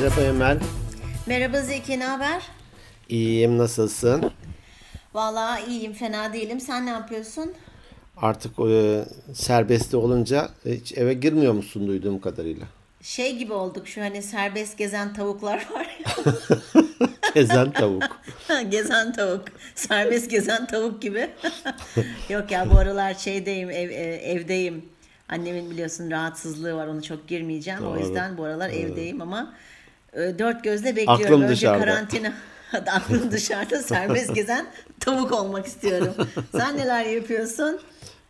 Merhaba Emel. Merhaba Zeki, ne haber? İyiyim, nasılsın? Vallahi iyiyim, fena değilim. Sen ne yapıyorsun? Artık e, serbestli olunca hiç eve girmiyor musun duyduğum kadarıyla? Şey gibi olduk şu hani serbest gezen tavuklar var ya. Gezen tavuk. gezen tavuk. Serbest gezen tavuk gibi. Yok ya bu aralar şeydeyim, ev, e, evdeyim. Annemin biliyorsun rahatsızlığı var, onu çok girmeyeceğim. O Doğru. yüzden bu aralar evdeyim ama dört gözle bekliyorum. Aklım Önce dışarıda. karantina. Aklım dışarıda serbest gezen tavuk olmak istiyorum. Sen neler yapıyorsun?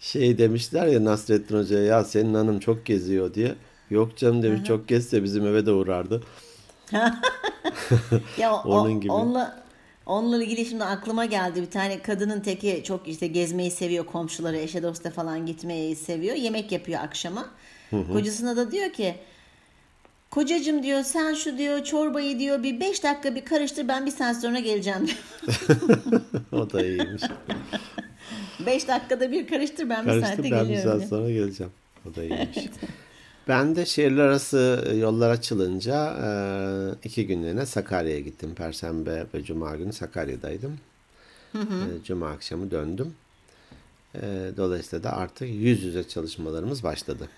Şey demişler ya Nasrettin Hoca'ya ya senin hanım çok geziyor diye. Yok canım demiş çok gezse bizim eve de uğrardı. Ya o, Onun gibi. onunla onunla ilgili şimdi aklıma geldi bir tane kadının teki çok işte gezmeyi seviyor komşuları eşe dosta falan gitmeyi seviyor yemek yapıyor akşama kocasına da diyor ki kocacım diyor sen şu diyor çorbayı diyor bir beş dakika bir karıştır ben bir saat sonra geleceğim diyor. O da iyiymiş. beş dakikada bir karıştır ben bir Karıştı saatte ben bir geliyorum saat diyor. sonra geleceğim. O da iyiymiş. Ben de şehirler arası yollar açılınca e, iki günlüğüne Sakarya'ya gittim. Perşembe ve Cuma günü Sakarya'daydım. E, Cuma akşamı döndüm. E, Dolayısıyla da artık yüz yüze çalışmalarımız başladı.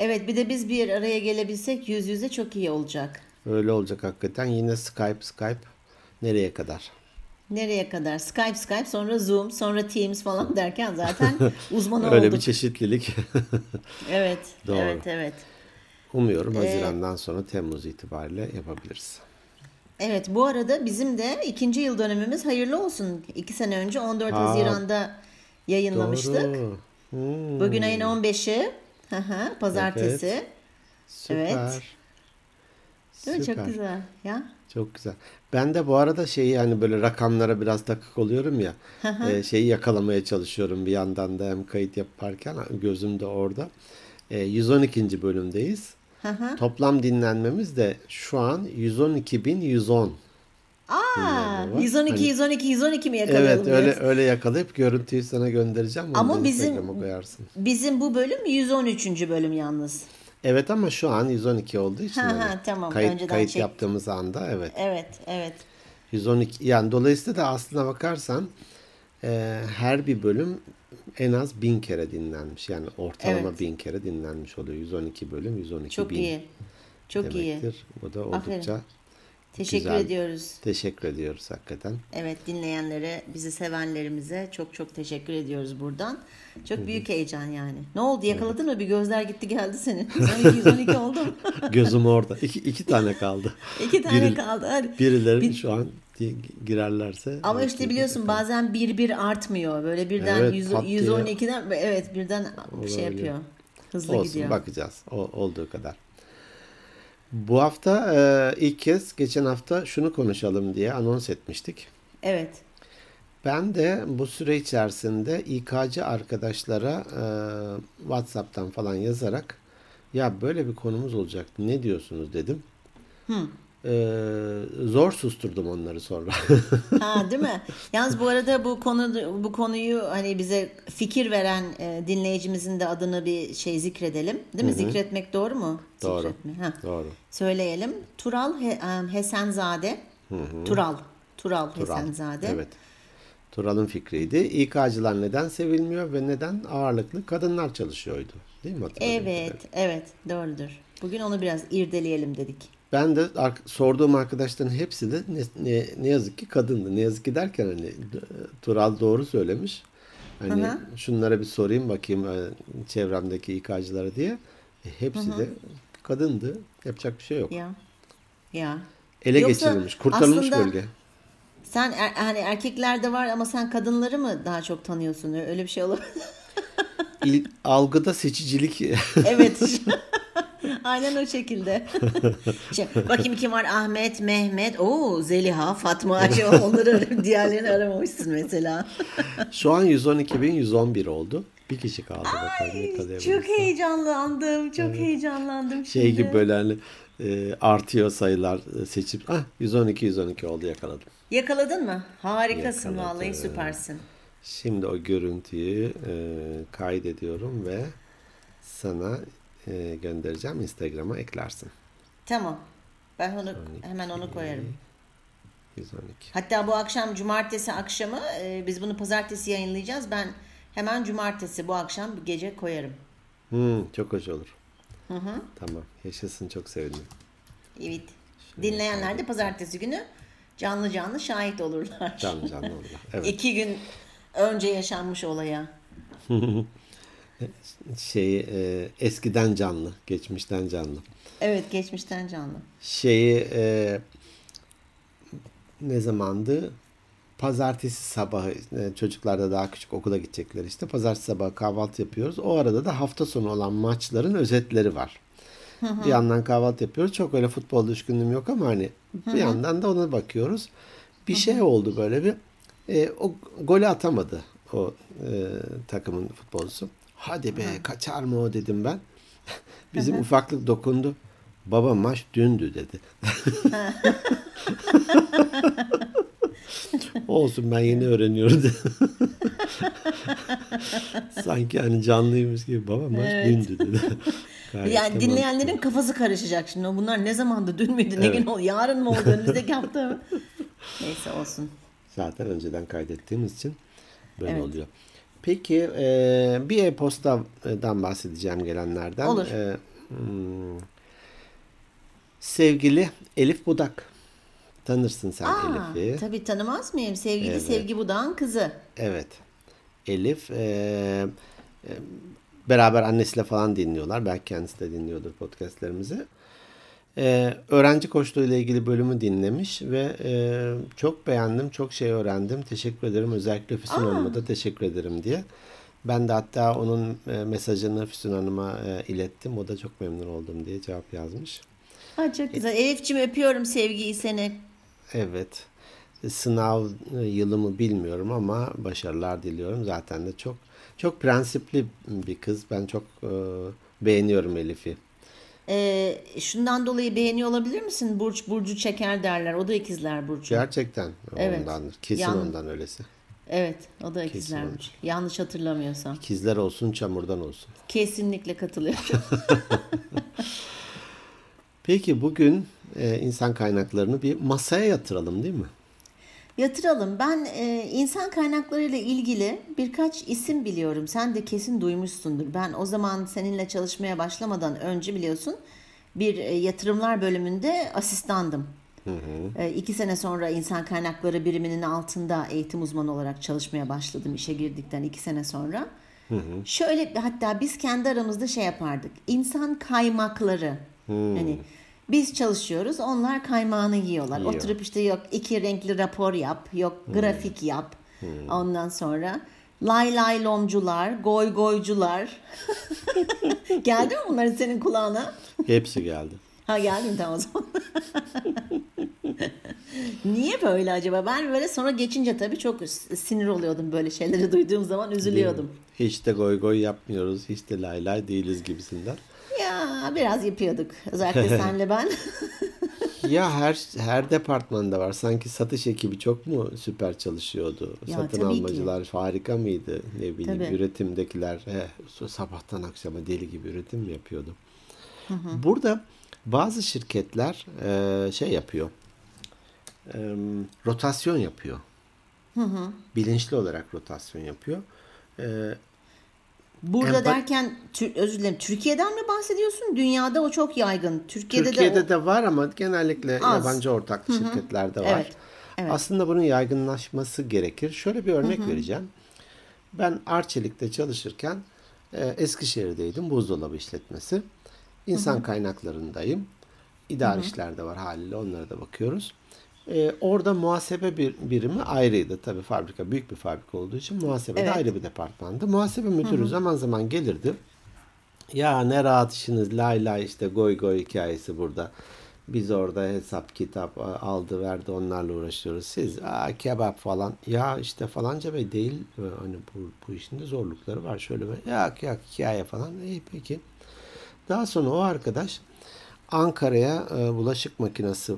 Evet bir de biz bir araya gelebilsek yüz yüze çok iyi olacak. Öyle olacak hakikaten. Yine Skype Skype nereye kadar? Nereye kadar? Skype Skype sonra Zoom sonra Teams falan derken zaten uzman Öyle olduk. bir çeşitlilik. Evet, Doğru. evet, evet. Umuyorum Haziran'dan sonra Temmuz itibariyle yapabiliriz. Evet, bu arada bizim de ikinci yıl dönümümüz hayırlı olsun. İki sene önce 14 Aa, Haziran'da yayınlamıştık. Doğru. Hmm, Bugün ayın 15'i, hı hı, pazartesi. süper. evet. Değil mi? Süper. Çok güzel. Ya. Çok güzel. Ben de bu arada şeyi hani böyle rakamlara biraz takık oluyorum ya. e, şeyi yakalamaya çalışıyorum bir yandan da hem kayıt yaparken gözüm de orada. E, 112. bölümdeyiz. Toplam dinlenmemiz de şu an 112.110. Aa, Dinlenme var. 112, Hani- 112, 112 mi yakalayalım? Evet öyle öyle yakalayıp görüntüyü sana göndereceğim. Ama bizim- koyarsın. Bizim bu bölüm 113. bölüm yalnız. Evet ama şu an 112 olduğu için Ha, hani ha, tamam. kayıt, Önceden kayıt çek- yaptığımız anda evet. Evet, evet. 112 yani dolayısıyla da aslına bakarsan e, her bir bölüm en az bin kere dinlenmiş. Yani ortalama Evet. bin kere dinlenmiş oluyor. 112 bölüm 112 Çok bin iyi. Çok iyi. demektir. Bu da Aferin. Teşekkür güzel. ediyoruz. teşekkür ediyoruz hakikaten. Evet dinleyenlere, bizi sevenlerimize çok çok teşekkür ediyoruz buradan. Çok büyük heyecan yani. Ne oldu yakaladın mı? Bir gözler gitti geldi senin. 112, 112 oldu mu? Gözüm orada. İki, iki tane kaldı. İki tane Biri- kaldı. Hadi. Birileri Bir- şu an girerlerse. Ama işte biliyorsun bazen bir bir artmıyor. Böyle birden Evet, yüz- pat diye. 112'den evet birden bir şey Olabilir. yapıyor. Hızlı Olsun gidiyor. bakacağız. O, olduğu kadar. Bu hafta e, ilk kez geçen hafta şunu konuşalım diye anons etmiştik. Evet. Ben de bu süre içerisinde İK'cı arkadaşlara e, WhatsApp'tan falan yazarak ya böyle bir konumuz olacak ne diyorsunuz dedim. E, zor susturdum onları sonra. Ha değil mi? Yalnız bu arada bu konu bu konuyu hani bize fikir veren e, dinleyicimizin de adını bir şey zikredelim. Değil mi? Zikretmek doğru mu? Doğru. Zikretme. Ha. Doğru. Söyleyelim. Tural He- em, Hesenzade. Tural. Tural, Tural. Hesenzade. Evet. Tural'ın fikriydi. İK'cılar neden sevilmiyor ve neden ağırlıklı kadınlar çalışıyordu. Değil mi? Evet, evet, doğrudur. Bugün onu biraz irdeleyelim dedik. Ben de sorduğum arkadaşların hepsi de ne, ne, ne yazık ki kadındı. Ne yazık ki derken hani Tural doğru söylemiş. Hani Hı hı. şunlara bir sorayım bakayım e, çevremdeki İK'cılara diye. E, hepsi de kadındı. Yapacak bir şey yok. Ya. Ya. Ele Yoksa geçirilmiş, kurtarılmış bölge. Sen er, hani erkeklerde var ama sen kadınları mı daha çok tanıyorsun? Öyle bir şey olur. Algıda seçicilik evet. Aynen o şekilde. şey, bakayım kim var? Ahmet, Mehmet, oo Zeliha, Fatma, Ayşe. Onları diğerlerini aramamışsın mesela. şu an 112.111 oldu. Bir kişi kaldı bakalım ne kadar Çok heyecanlandım. Çok heyecanlandım şimdi. Şey gibi böyle hani e, artıyor sayılar e, seçip ah 112 112 oldu yakaladım. Yakaladın mı? Harikasın Yakaladım. vallahi süpersin. Şimdi o görüntüyü e, kaydediyorum ve sana e, göndereceğim. Instagram'a eklersin. Tamam. Ben onu hemen onu koyarım. 112. Hatta bu akşam cumartesi akşamı e, biz bunu pazartesi yayınlayacağız. Ben hemen cumartesi bu akşam bir gece koyarım. Hmm, çok hoş olur. Tamam. Yaşasın çok sevindim. Evet. Dinleyenler de pazartesi günü canlı canlı şahit olurlar. Canlı canlı olur. Evet. İki gün önce yaşanmış olaya. Şeyi e, eskiden canlı, geçmişten canlı. Evet geçmişten canlı. Şeyi e, ne zamandı? Pazartesi sabahı e, çocuklar da daha küçük okula gidecekler işte. Pazartesi sabahı kahvaltı yapıyoruz. O arada da hafta sonu olan maçların özetleri var. Bir yandan kahvaltı yapıyoruz. Çok öyle futbol düşkünlüğüm yok ama hani bir yandan da ona bakıyoruz. Bir şey oldu böyle bir e, o golü atamadı o e, takımın futbolcusu. Hadi be kaçar mı o dedim ben. Bizim ufaklık dokundu. Baba maç dündü dedi. Olsun ben yeni öğreniyorum dedi. Sanki hani canlıymış gibi baba maç dündü dedi. Gayet Yani de dinleyenlerin kafası karışacak şimdi. Bunlar ne zamandı? Dün müydü? Ne Evet. gün oldu? Yarın mı oldu? Önümüzdeki hafta mı? Neyse olsun. Zaten önceden kaydettiğimiz için böyle Evet. oluyor. Peki e, bir e-postadan bahsedeceğim gelenlerden. Olur. E, hmm, sevgili Elif Budak. Tanırsın sen Aa, Elif'i. tabii tanımaz mıyım? Sevgili Evet. Sevgi Budağ'ın kızı. Evet. Elif e, e, beraber annesiyle falan dinliyorlar. Belki kendisi de dinliyordur podcastlerimizi. E, öğrenci koçluğu ile ilgili bölümü dinlemiş ve e, çok beğendim, çok şey öğrendim. Teşekkür ederim. Özellikle Füsun Hanım'a da teşekkür ederim diye. Ben de hatta onun e, mesajını Füsun Hanım'a e, ilettim. O da çok memnun oldum diye cevap yazmış. Ha, çok güzel. Elif'ciğim öpüyorum sevgiyi seni. Evet. Sınav e, yılımı bilmiyorum ama başarılar diliyorum. Zaten de çok çok prensipli bir kız. Ben çok e, beğeniyorum Elif'i. Ee, şundan dolayı beğeniyor olabilir misin? Burç Burcu çeker derler. O da ikizler Burcu. Gerçekten Evet. ondandır. Kesin Yan- ondan öylesi. Evet, o da ikizler Burcu. Yanlış hatırlamıyorsam. İkizler olsun, çamurdan olsun. Kesinlikle katılıyorum. Peki bugün e, insan kaynaklarını bir masaya yatıralım değil mi? Yatıralım. Ben e, insan kaynakları ile ilgili birkaç isim biliyorum. Sen de kesin duymuşsundur. Ben o zaman seninle çalışmaya başlamadan önce biliyorsun bir e, yatırımlar bölümünde asistandım. E, iki sene sonra insan kaynakları biriminin altında eğitim uzmanı olarak çalışmaya başladım işe girdikten iki sene sonra. Şöyle hatta biz kendi aramızda şey yapardık. İnsan kaymakları. Hani biz çalışıyoruz, onlar kaymağını yiyorlar. Yiyor. Oturup işte yok iki renkli rapor yap, yok grafik yap. Ondan sonra lay lay lomcular, goy goycular. Geldi mi bunların senin kulağına? Hepsi geldi. Ha geldim tamam o zaman. Niye böyle acaba? Ben böyle sonra geçince tabii çok sinir oluyordum böyle şeyleri duyduğum zaman üzülüyordum. Hiç de goy goy yapmıyoruz, hiç de lay lay değiliz gibisinden. Ya biraz yapıyorduk. Özellikle senle ben. Ya her her departmanda var. Sanki satış ekibi çok mu süper çalışıyordu? Ya, Satın tabii ki. almacılar harika mıydı? Ne bileyim Tabii. üretimdekiler he, sabahtan akşama deli gibi üretim mi yapıyordu? Burada bazı şirketler e, şey yapıyor. e, rotasyon yapıyor. Bilinçli olarak rotasyon yapıyor. E, Burada Empa- derken tür- özür dilerim Türkiye'den mi bahsediyorsun? Dünyada o çok yaygın. Türkiye'de, Türkiye'de de, de var ama genellikle Az. yabancı ortaklı şirketlerde var. Evet, evet. Aslında bunun yaygınlaşması gerekir. Şöyle bir örnek vereceğim. Ben Arçelik'te çalışırken e, Eskişehir'deydim. Buzdolabı işletmesi. İnsan kaynaklarındayım. İdari işler de var haliyle onlara da bakıyoruz. E, orada muhasebe bir birimi ayrıydı. Tabii fabrika büyük bir fabrika olduğu için muhasebe de Evet. ayrı bir departmandı. Muhasebe müdürü zaman zaman gelirdi. Ya ne rahat işiniz lay lay işte goy goy hikayesi burada. Biz orada hesap kitap aldı verdi onlarla uğraşıyoruz. Siz aa, kebap falan ya işte falanca bey değil e, hani bu, bu işin de zorlukları var şöyle böyle yak yak hikaye falan iyi peki. Daha sonra o arkadaş Ankara'ya e, bulaşık makinesi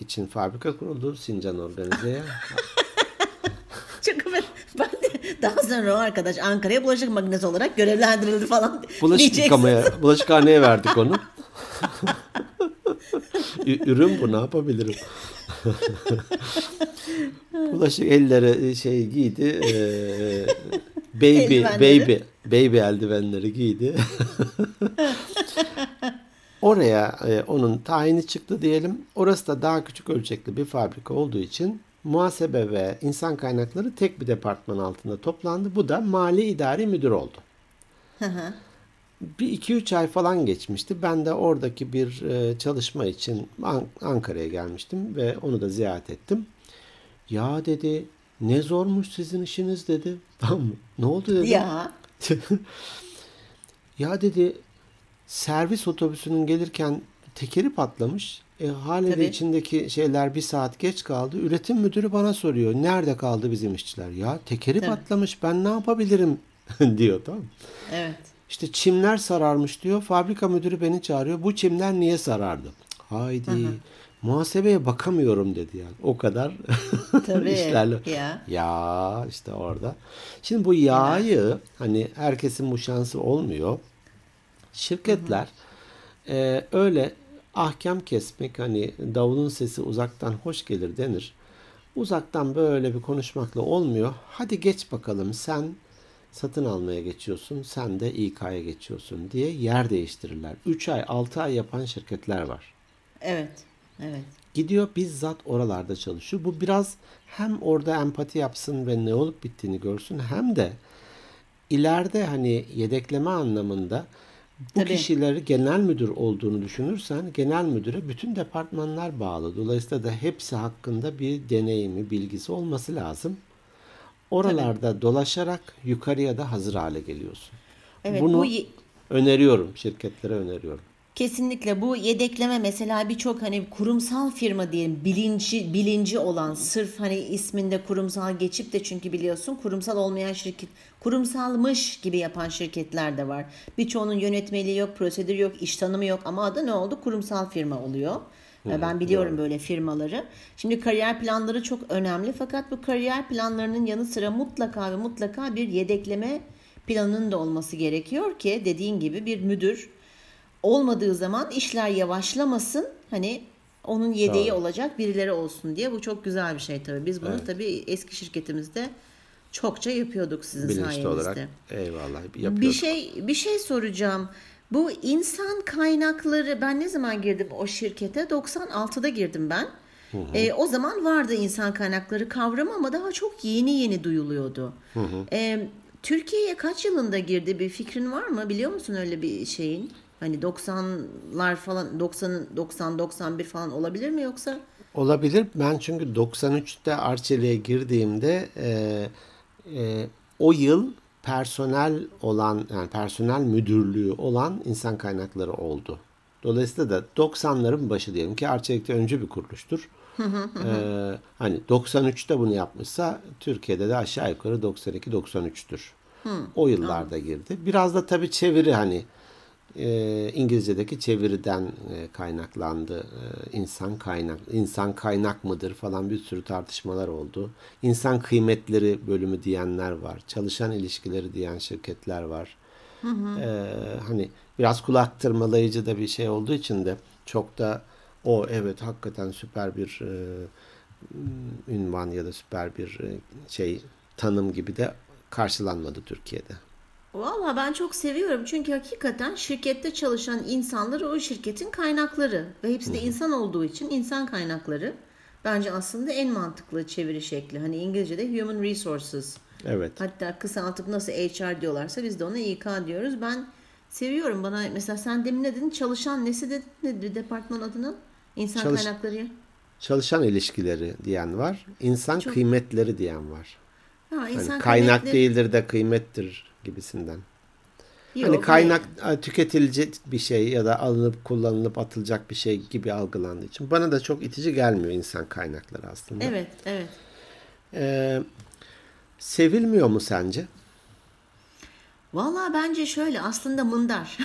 için fabrika kuruldu Sincan Organize'ye. çok ben, ben de daha sonra o arkadaş Ankara'ya bulaşık makinesi olarak görevlendirildi falan Bulaşık yıkamaya, bulaşıkhaneye verdik onu. Ürün bu ne yapabilirim? Bulaşık ellere şey giydi. e, baby Eldivenleri. baby baby eldivenleri giydi. Oraya e, onun tayini çıktı diyelim. Orası da daha küçük ölçekli bir fabrika olduğu için muhasebe ve insan kaynakları tek bir departman altında toplandı. Bu da mali idari müdür oldu. Bir iki üç ay falan geçmişti. Ben de oradaki bir e, çalışma için An- Ankara'ya gelmiştim ve onu da ziyaret ettim. Ya dedi ne zormuş sizin işiniz dedi. Tamam mı? Ne oldu dedi. Ya. Ya dedi servis otobüsünün gelirken tekeri patlamış. E, haliyle Tabii. içindeki şeyler bir saat geç kaldı. Üretim müdürü bana soruyor. Nerede kaldı bizim işçiler? Ya tekeri Tabii. patlamış ben ne yapabilirim diyor tamam? Evet. İşte çimler sararmış diyor. Fabrika müdürü beni çağırıyor. Bu çimler niye sarardı? Haydi muhasebeye bakamıyorum dedi yani. O kadar Tabii. işlerle. Ya. Ya işte orada. Şimdi bu yağı hani herkesin bu şansı olmuyor. Şirketler e, öyle ahkam kesmek hani davulun sesi uzaktan hoş gelir denir. Uzaktan böyle bir konuşmakla olmuyor. Hadi geç bakalım sen satın almaya geçiyorsun, sen de İK'ya geçiyorsun diye yer değiştirirler. 3 ay, 6 ay yapan şirketler var. Evet. Evet. Gidiyor bizzat oralarda çalışıyor. Bu biraz hem orada empati yapsın ve ne olup bittiğini görsün hem de ileride hani yedekleme anlamında bu Tabii. kişileri genel müdür olduğunu düşünürsen genel müdüre bütün departmanlar bağlı. Dolayısıyla da hepsi hakkında bir deneyimi, bilgisi olması lazım. Oralarda dolaşarak yukarıya da hazır hale geliyorsun. Evet, Bunu bu öneriyorum, şirketlere öneriyorum. Kesinlikle bu yedekleme mesela birçok hani kurumsal firma diyelim bilinci bilinci olan sırf hani isminde kurumsal geçip de çünkü biliyorsun kurumsal olmayan şirket kurumsalmış gibi yapan şirketler de var. Birçoğunun yönetmeliği yok, prosedürü yok, iş tanımı yok ama adı ne oldu? Kurumsal firma oluyor. Ben biliyorum böyle firmaları. Şimdi kariyer planları çok önemli fakat bu kariyer planlarının yanı sıra mutlaka ve mutlaka bir yedekleme planının da olması gerekiyor ki dediğin gibi bir müdür olmadığı zaman işler yavaşlamasın. Hani onun yedeği Doğru. olacak birileri olsun diye. Bu çok güzel bir şey tabii. Biz bunu tabii eski şirketimizde çokça yapıyorduk sizin Bilinçli sayenizde. olarak eyvallah yapıyorduk. Bir şey bir şey soracağım. Bu insan kaynakları ben ne zaman girdim o şirkete? 96'da girdim ben. E, o zaman vardı insan kaynakları kavramı ama daha çok yeni yeni duyuluyordu. E, Türkiye'ye kaç yılında girdi bir fikrin var mı? Biliyor musun öyle bir şeyin? Hani 90'lar falan 90 90 91 falan olabilir mi yoksa? Olabilir. Ben çünkü 93'te Arçelik'e girdiğimde e, e, o yıl personel olan yani personel müdürlüğü olan insan kaynakları oldu. Dolayısıyla da 90'ların başı diyelim ki Arçelik'te öncü bir kuruluştur. Ee, hani 93'te bunu yapmışsa Türkiye'de de aşağı yukarı 92-93'tür. O yıllarda girdi. Biraz da tabii çeviri hani e, İngilizce'deki çeviriden e, kaynaklandı. E, insan kaynak, insan kaynak mıdır falan bir sürü tartışmalar oldu. İnsan kıymetleri bölümü diyenler var. Çalışan ilişkileri diyen şirketler var. E, hani biraz kulak tırmalayıcı da bir şey olduğu için de çok da o evet hakikaten süper bir e, ünvan ya da süper bir e, şey tanım gibi de karşılanmadı Türkiye'de. Valla ben çok seviyorum çünkü hakikaten şirkette çalışan insanlar o şirketin kaynakları ve hepsi de insan olduğu için insan kaynakları bence aslında en mantıklı çeviri şekli. Hani İngilizce'de human resources. Evet. Hatta kısaltıp nasıl HR diyorlarsa biz de ona İK diyoruz. Ben seviyorum bana mesela sen demin ne dedin çalışan nesi dedin nedir departman adının? İnsan Çalış- kaynakları. Çalışan ilişkileri diyen var. İnsan kıymetleri diyen var. Ha, Hani insan kaynak kaynakları- değildir de kıymettir gibisinden. Yok, hani kaynak e, tüketilecek bir şey ya da alınıp kullanılıp atılacak bir şey gibi algılandığı için bana da çok itici gelmiyor insan kaynakları aslında. Evet, evet. Ee, sevilmiyor mu sence? Valla bence şöyle aslında mındar.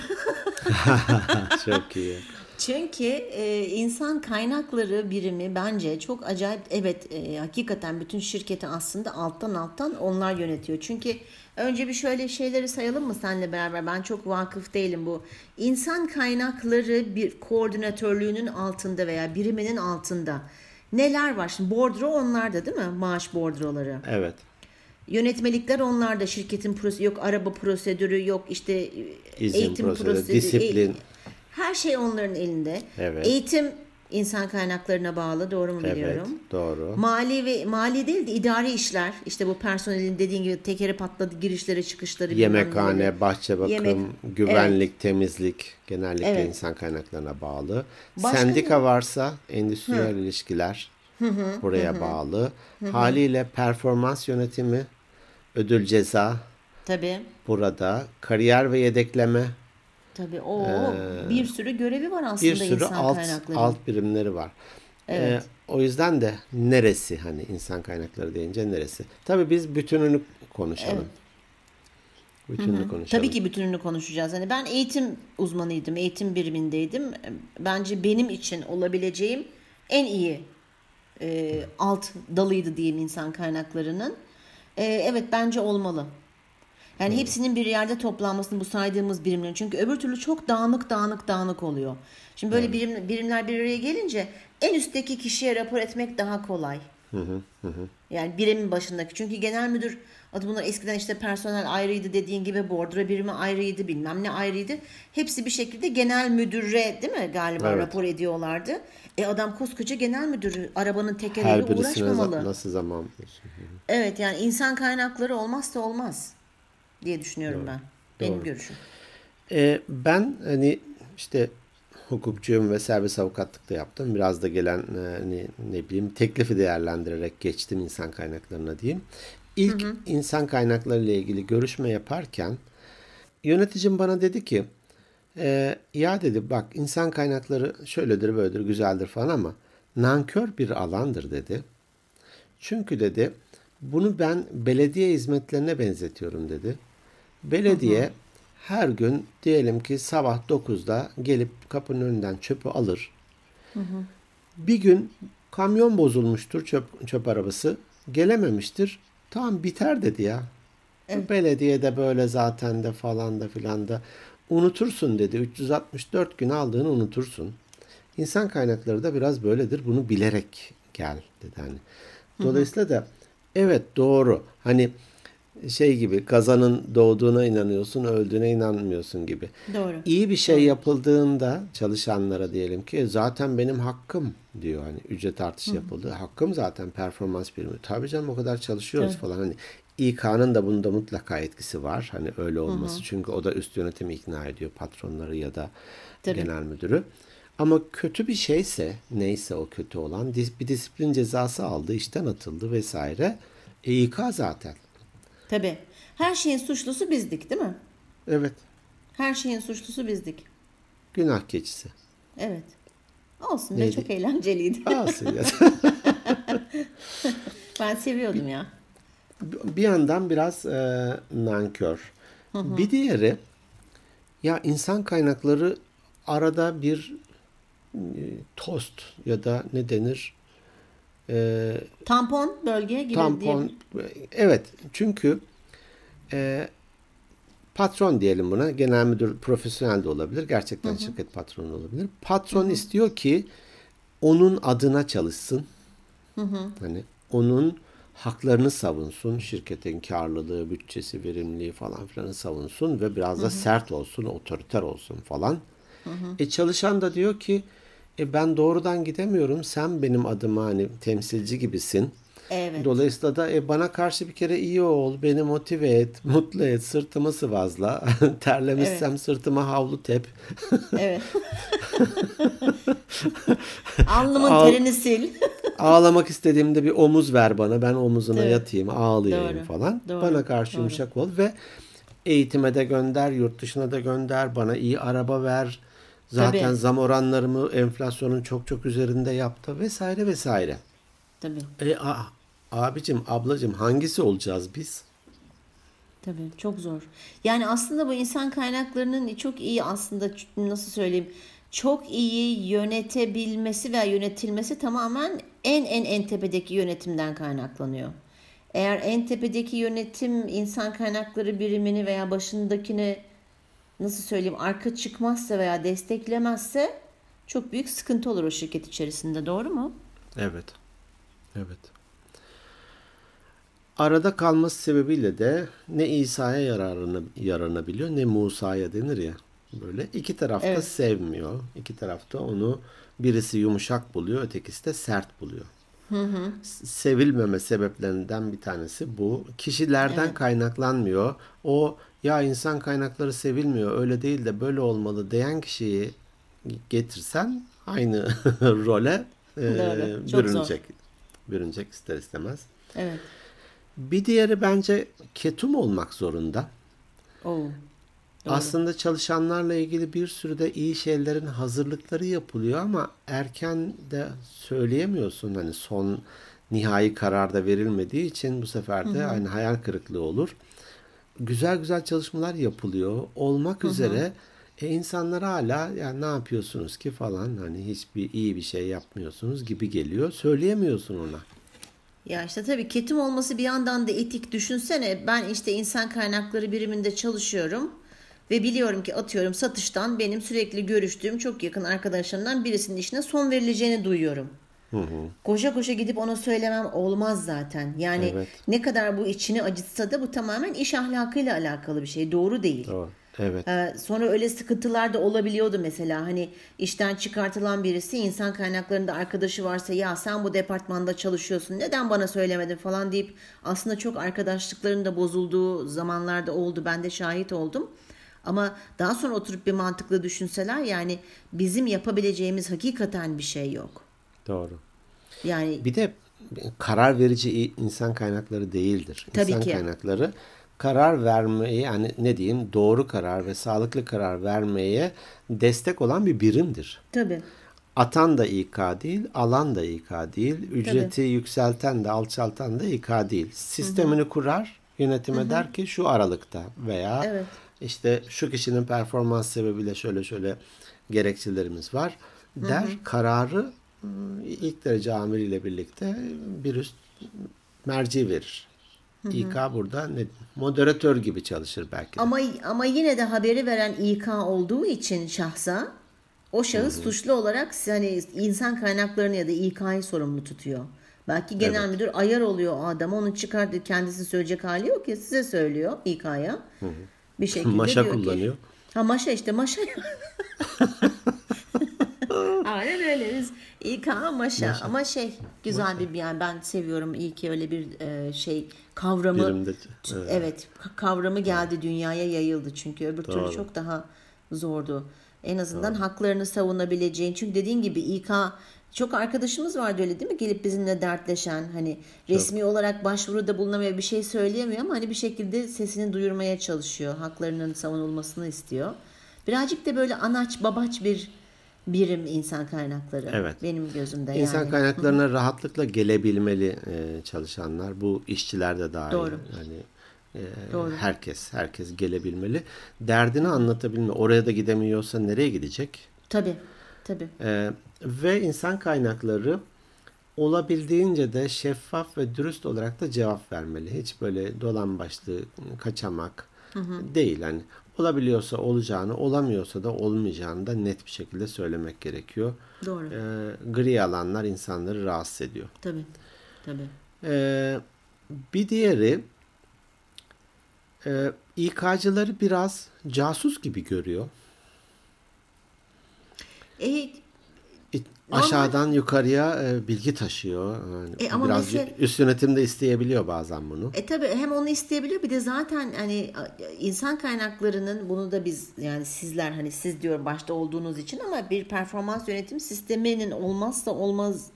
çok iyi. Çünkü e, insan kaynakları birimi bence çok acayip evet e, hakikaten bütün şirketi aslında alttan alttan onlar yönetiyor. Çünkü önce bir şöyle şeyleri sayalım mı seninle beraber ben çok vakıf değilim bu. İnsan kaynakları bir koordinatörlüğünün altında veya biriminin altında neler var? Şimdi bordro onlarda değil mi? Maaş bordroları. Evet. Yönetmelikler onlarda şirketin prosedürü yok araba prosedürü yok işte İzin eğitim prosedürü, prosedürü disiplin. e- her şey onların elinde. Evet. Eğitim insan kaynaklarına bağlı doğru mu Evet. biliyorum? Doğru. Mali ve mali değil de idari işler işte bu personelin dediğin gibi tekeri patladı girişleri çıkışları. Yemekhane, bahçe bakım, Yemek- güvenlik, temizlik genellikle Evet. insan kaynaklarına bağlı. Başka Sendika varsa endüstriyel ilişkiler buraya bağlı. Haliyle performans yönetimi, ödül ceza Tabii. burada. Kariyer ve yedekleme Tabii o bir sürü görevi var aslında bir sürü insan alt kaynakları. alt birimleri var. Evet. Ee, o yüzden de neresi hani insan kaynakları deyince neresi? Tabii biz bütününü konuşalım. Bütününü konuşalım. Tabii ki bütününü konuşacağız. Hani ben eğitim uzmanıydım, eğitim birimindeydim. Bence benim için olabileceğim en iyi e, alt dalıydı diyeyim insan kaynaklarının. E, evet bence olmalı. Yani hepsinin bir yerde toplanmasını bu saydığımız birimlerin. Çünkü öbür türlü çok dağınık dağınık dağınık oluyor. Şimdi böyle birim, birimler bir araya gelince en üstteki kişiye rapor etmek daha kolay. Yani birimin başındaki. Çünkü genel müdür adı bunlar eskiden işte personel ayrıydı dediğin gibi bordro birimi ayrıydı bilmem ne ayrıydı. Hepsi bir şekilde genel müdüre değil mi galiba Evet. rapor ediyorlardı. E adam koskoca genel müdürü arabanın her tekeriyle birisine uğraşmamalı. za- nasıl zaman? Evet yani insan kaynakları olmazsa olmaz diye düşünüyorum ben. Benim Doğru. görüşüm. Ee, ben hani işte hukukçuyum ve serbest avukatlık da yaptım. Biraz da gelen e, hani ne bileyim teklifi değerlendirerek geçtim insan kaynaklarına diyeyim. İlk insan kaynakları ile ilgili görüşme yaparken yöneticim bana dedi ki e, ya dedi bak insan kaynakları şöyledir böyledir güzeldir falan ama nankör bir alandır dedi. Çünkü dedi bunu ben belediye hizmetlerine benzetiyorum dedi. Belediye her gün diyelim ki sabah 9'da gelip kapının önünden çöpü alır. Bir gün kamyon bozulmuştur çöp, çöp arabası gelememiştir. Tamam biter dedi ya. Belediyede böyle zaten de falan da filan da unutursun dedi. 364 gün aldığını unutursun. İnsan kaynakları da biraz böyledir. Bunu bilerek gel dedi hani. Dolayısıyla da evet doğru. Hani şey gibi kazanın doğduğuna inanıyorsun, öldüğüne inanmıyorsun gibi. Doğru. İyi bir şey yapıldığında çalışanlara diyelim ki zaten benim hakkım diyor hani ücret artışı yapıldı. Hakkım zaten performans birimi. Tabii canım o kadar çalışıyoruz falan hani İK'nın da bunda mutlaka etkisi var. Hani öyle olması. Çünkü o da üst yönetimi ikna ediyor patronları ya da Tabii. genel müdürü. Ama kötü bir şeyse neyse o kötü olan bir disiplin cezası aldı, işten atıldı vesaire. E, İK zaten. Tabii. Her şeyin suçlusu bizdik değil mi? Evet. Her şeyin suçlusu bizdik. Günah keçisi. Evet. Olsun be Neydi? çok eğlenceliydi. Alsın ya. Ben seviyordum ya. bir yandan biraz e, nankör. Bir diğeri ya insan kaynakları arada bir tost ya da ne denir? E, Tampon bölge gibi tampon evet çünkü e, patron diyelim buna. Genel müdür profesyonel de olabilir. Gerçekten şirket patronu olabilir. Patron istiyor ki onun adına çalışsın. Hani onun haklarını savunsun. Şirketin karlılığı bütçesi verimliliği falan filanı savunsun ve biraz da sert olsun otoriter olsun falan. E çalışan da diyor ki e ben doğrudan gidemiyorum sen benim adıma hani temsilci gibisin Evet. Dolayısıyla da e, bana karşı bir kere iyi ol, beni motive et, mutlu et, sırtımı sıvazla, terlemişsem sırtıma havlu tep. Evet. Alnımın Al- terini sil. Ağlamak istediğimde bir omuz ver bana, ben omuzuna Evet. yatayım, ağlayayım Doğru, falan. doğru, Bana karşı doğru. yumuşak ol ve eğitime de gönder, yurt dışına da gönder, bana iyi araba ver. Zaten Tabii. zam oranlarımı enflasyonun çok çok üzerinde yaptı vesaire vesaire. Tabii. E, a, abicim, ablacım hangisi olacağız biz? Tabii çok zor. Yani aslında bu insan kaynaklarının çok iyi aslında nasıl söyleyeyim çok iyi yönetebilmesi veya yönetilmesi tamamen en en en tepedeki yönetimden kaynaklanıyor. Eğer en tepedeki yönetim insan kaynakları birimini veya başındakini nasıl söyleyeyim arka çıkmazsa veya desteklemezse çok büyük sıkıntı olur o şirket içerisinde doğru mu? Evet. Evet. Arada kalması sebebiyle de ne İsa'ya yararına, yaranabiliyor ne Musa'ya denir ya. Böyle iki tarafta Evet. sevmiyor. İki tarafta onu birisi yumuşak buluyor, ötekisi de sert buluyor. S- Sevilmeme sebeplerinden bir tanesi bu. Kişilerden kaynaklanmıyor. O ya insan kaynakları sevilmiyor, öyle değil de böyle olmalı diyen kişiyi getirsen aynı role e, Doğru, çok zor. bürünecek. Bürünecek ister istemez. Evet. Bir diğeri bence ketum olmak zorunda. Oo. Aslında çalışanlarla ilgili bir sürü de iyi şeylerin hazırlıkları yapılıyor ama erken de söyleyemiyorsun. Hani son nihai karar da verilmediği için bu sefer de aynı hayal kırıklığı olur. Güzel güzel çalışmalar yapılıyor. Olmak üzere e, insanlar hala ya ne yapıyorsunuz ki falan hani hiçbir iyi bir şey yapmıyorsunuz gibi geliyor. Söyleyemiyorsun ona. Ya işte tabii ketum olması bir yandan da etik. Düşünsene ben işte insan kaynakları biriminde çalışıyorum ve biliyorum ki atıyorum satıştan benim sürekli görüştüğüm çok yakın arkadaşlarımdan birisinin işine son verileceğini duyuyorum. Koşa koşa gidip ona söylemem olmaz zaten. Yani Evet. ne kadar bu içini acıtsa da bu tamamen iş ahlakıyla alakalı bir şey. Doğru değil. Doğru. Evet. Ee, sonra öyle sıkıntılar da olabiliyordu mesela hani işten çıkartılan birisi insan kaynaklarında arkadaşı varsa ya sen bu departmanda çalışıyorsun neden bana söylemedin falan deyip aslında çok arkadaşlıkların da bozulduğu zamanlarda oldu ben de şahit oldum. Ama daha sonra oturup bir mantıklı düşünseler yani bizim yapabileceğimiz hakikaten bir şey yok. Doğru. Yani Bir de karar verici insan kaynakları değildir. Tabii insan ki. kaynakları karar vermeyi yani ne diyeyim doğru karar ve sağlıklı karar vermeye destek olan bir birimdir. tabii Atan da İK değil, alan da İK değil, ücreti yükselten de alçaltan da İK değil. Sistemini kurar, yönetime der ki şu aralıkta veya Evet. işte şu kişinin performans sebebiyle şöyle şöyle gerekçelerimiz var der. Kararı ıı, ilk derece amiriyle birlikte bir üst merci verir. İK burada ne, moderatör gibi çalışır belki de. Ama ama yine de haberi veren İK olduğu için şahsa o şahıs suçlu olarak hani insan kaynaklarını ya da İK'yı sorumlu tutuyor. Belki genel müdür ayar oluyor o adama onu çıkartıp kendisi söyleyecek hali yok ya size söylüyor İK'ya. Bir şekilde Maşa diyor ki- kullanıyor. ha maşa işte maşa. Aynen öyle biz İK maşa. ama şey güzel bir yani ben seviyorum iyi ki öyle bir e, şey kavramı Birimde, evet. evet. ka- kavramı geldi dünyaya yayıldı çünkü öbür türlü Doğru. çok daha zordu. En azından haklarını savunabileceğin çünkü dediğin gibi İK çok arkadaşımız vardı öyle değil mi? Gelip bizimle dertleşen hani resmi olarak başvuruda bulunamıyor bir şey söyleyemiyor ama hani bir şekilde sesini duyurmaya çalışıyor. Haklarının savunulmasını istiyor. Birazcık da böyle anaç babaç bir birim insan kaynakları. Evet. Benim gözümde İnsan yani. kaynaklarına rahatlıkla gelebilmeli e, çalışanlar. Bu işçiler de dahil. Doğru. Yani e, Doğru. herkes herkes gelebilmeli. Derdini anlatabilme. Oraya da gidemiyorsa nereye gidecek? Tabii. Tabii. E, ve insan kaynakları olabildiğince de şeffaf ve dürüst olarak da cevap vermeli. Hiç böyle dolan başlı kaçamak değil. Hani olabiliyorsa olacağını, olamıyorsa da olmayacağını da net bir şekilde söylemek gerekiyor. Doğru. E, gri alanlar insanları rahatsız ediyor. Tabii. Tabii. Ee, bir diğeri e, İK'cıları biraz casus gibi görüyor. E, Aşağıdan yukarıya e, bilgi taşıyor. Yani E, ama biraz mesela- üst yönetim de isteyebiliyor bazen bunu. E tabii hem onu isteyebiliyor bir de zaten hani insan kaynaklarının bunu da biz yani sizler hani siz diyorum başta olduğunuz için ama bir performans yönetim sisteminin olmazsa olmaz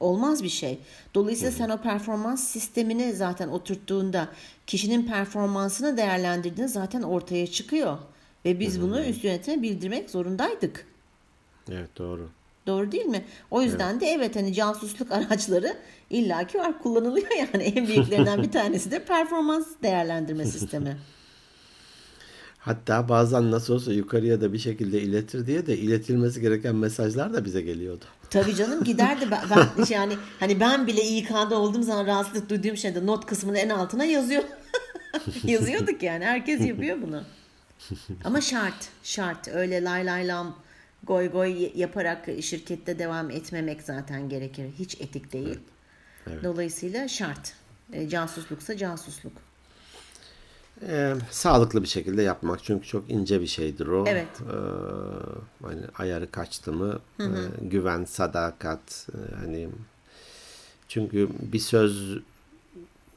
olmaz bir şey. Dolayısıyla sen o performans sistemini zaten oturttuğunda kişinin performansını değerlendirdiğinde zaten ortaya çıkıyor. Ve biz bunu üst yönetime bildirmek zorundaydık. Evet doğru. Doğru değil mi? O yüzden de evet hani casusluk araçları illaki var kullanılıyor yani en büyüklerinden bir tanesi de performans değerlendirme sistemi. Hatta bazen nasıl olsa yukarıya da bir şekilde iletir diye de iletilmesi gereken mesajlar da bize geliyordu. Tabii canım giderdi. Ben, ben yani hani ben bile İK'da olduğum zaman rahatsızlık duyduğum şeyde not kısmının en altına yazıyor. Yazıyorduk yani. Herkes yapıyor bunu. Ama şart. Şart. Öyle lay lay lam goy goy yaparak şirkette devam etmemek zaten gerekir. Hiç etik değil. Evet. Dolayısıyla şart. E, casusluksa casusluk. Ee, sağlıklı bir şekilde yapmak çünkü çok ince bir şeydir o. Evet. Ee, hani ayarı kaçtı mı e, güven, sadakat e, hani çünkü bir söz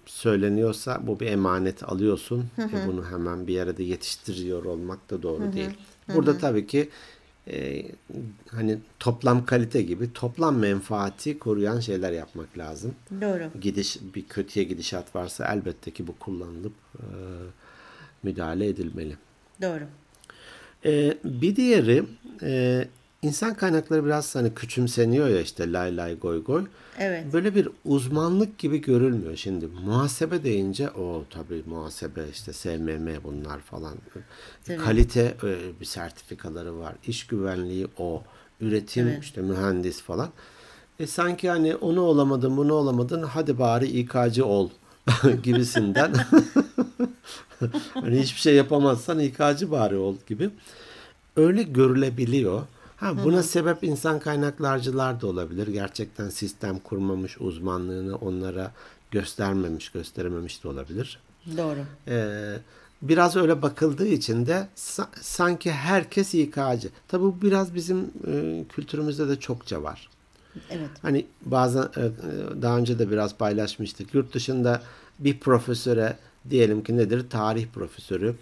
söyleniyorsa bu bir emanet alıyorsun. E, bunu hemen bir yere de yetiştiriyor olmak da doğru değil. Burada tabii ki e, hani toplam kalite gibi toplam menfaati koruyan şeyler yapmak lazım. Doğru. Gidiş bir kötüye gidişat varsa elbette ki bu kullanılıp e, müdahale edilmeli. Doğru. E, bir diğeri e, insan kaynakları biraz hani küçümseniyor ya işte lay lay goy goy. Evet. Böyle bir uzmanlık gibi görülmüyor şimdi. Muhasebe deyince o tabii muhasebe işte SMM bunlar falan. Tabii. Kalite e, bir sertifikaları var. İş güvenliği o. Üretim Evet. işte mühendis falan. E sanki hani onu olamadın bunu olamadın hadi bari İK'cı ol gibisinden. hani hiçbir şey yapamazsan İK'cı bari ol gibi. Öyle görülebiliyor. Ha, buna sebep insan kaynaklarcılar da olabilir. Gerçekten sistem kurmamış, uzmanlığını onlara göstermemiş, gösterememiş de olabilir. Doğru. Ee, biraz öyle bakıldığı için de sa- sanki herkes İK'cı. Tabi bu biraz bizim e, kültürümüzde de çokça var. Evet. Hani bazen e, e, daha önce de biraz paylaşmıştık. Yurt dışında bir profesöre diyelim ki nedir? Tarih profesörü.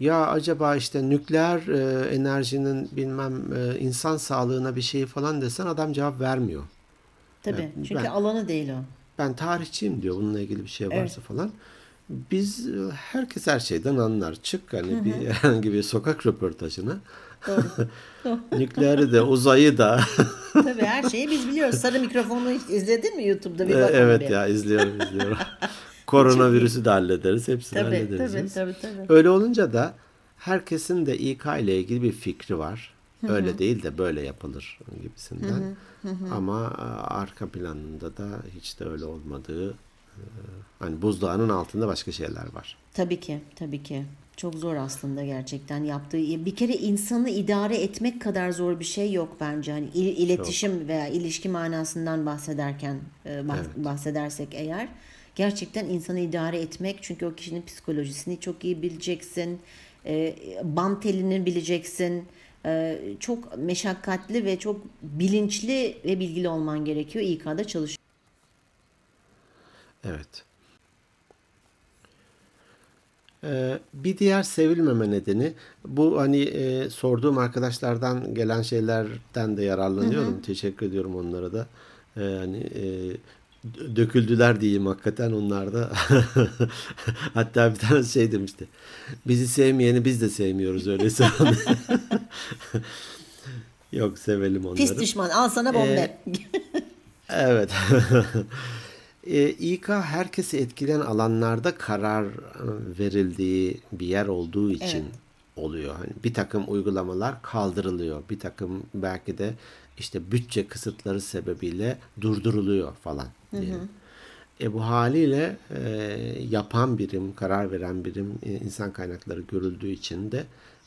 Ya acaba işte nükleer e, enerjinin bilmem e, insan sağlığına bir şey falan desen adam cevap vermiyor. Tabii. Evet, Çünkü ben- alanı değil o. Ben tarihçiyim diyor bununla ilgili bir şey varsa Evet. falan. Biz e, herkes her şeyden anlar. Çık hani bir herhangi bir sokak röportajına. Doğru. Nükleeri de uzayı da. Tabii her şeyi biz biliyoruz. Sarı mikrofonu izledin mi YouTube'da? Bir E, evet oraya. ya izliyorum izliyorum. Koronavirüsü de hallederiz. Hepsini Tabii hallederiz. tabii tabii tabii. Öyle olunca da herkesin de İK ile ilgili bir fikri var. Öyle değil de böyle yapılır gibisinden. Ama e, arka planında da hiç de öyle olmadığı e, hani buzdağının altında başka şeyler var. Tabii ki, tabii ki. Çok zor aslında gerçekten yaptığı. Bir kere insanı idare etmek kadar zor bir şey yok bence. Hani il- iletişim veya ilişki manasından bahsederken e, bah- Evet. bahsedersek eğer gerçekten insanı idare etmek çünkü o kişinin psikolojisini çok iyi bileceksin. E, bam telini bileceksin. E, çok meşakkatli ve çok bilinçli ve bilgili olman gerekiyor İK'da çalış. Evet. Ee, bir diğer sevilmeme nedeni bu hani e, sorduğum arkadaşlardan gelen şeylerden de yararlanıyorum. Teşekkür ediyorum onlara da. Ee, hani e, döküldüler diyeyim hakikaten onlar da. Hatta bir tane şey demişti. Bizi sevmeyeni biz de sevmiyoruz öyleyse. Yok sevelim onları. Pis düşman al sana bombe. Evet. e, İK herkesi etkileyen alanlarda karar verildiği bir yer olduğu için Evet. oluyor. Hani bir takım uygulamalar kaldırılıyor. Bir takım belki de işte bütçe kısıtları sebebiyle durduruluyor falan diyelim. E bu haliyle e, yapan birim, karar veren birim e, insan kaynakları görüldüğü için de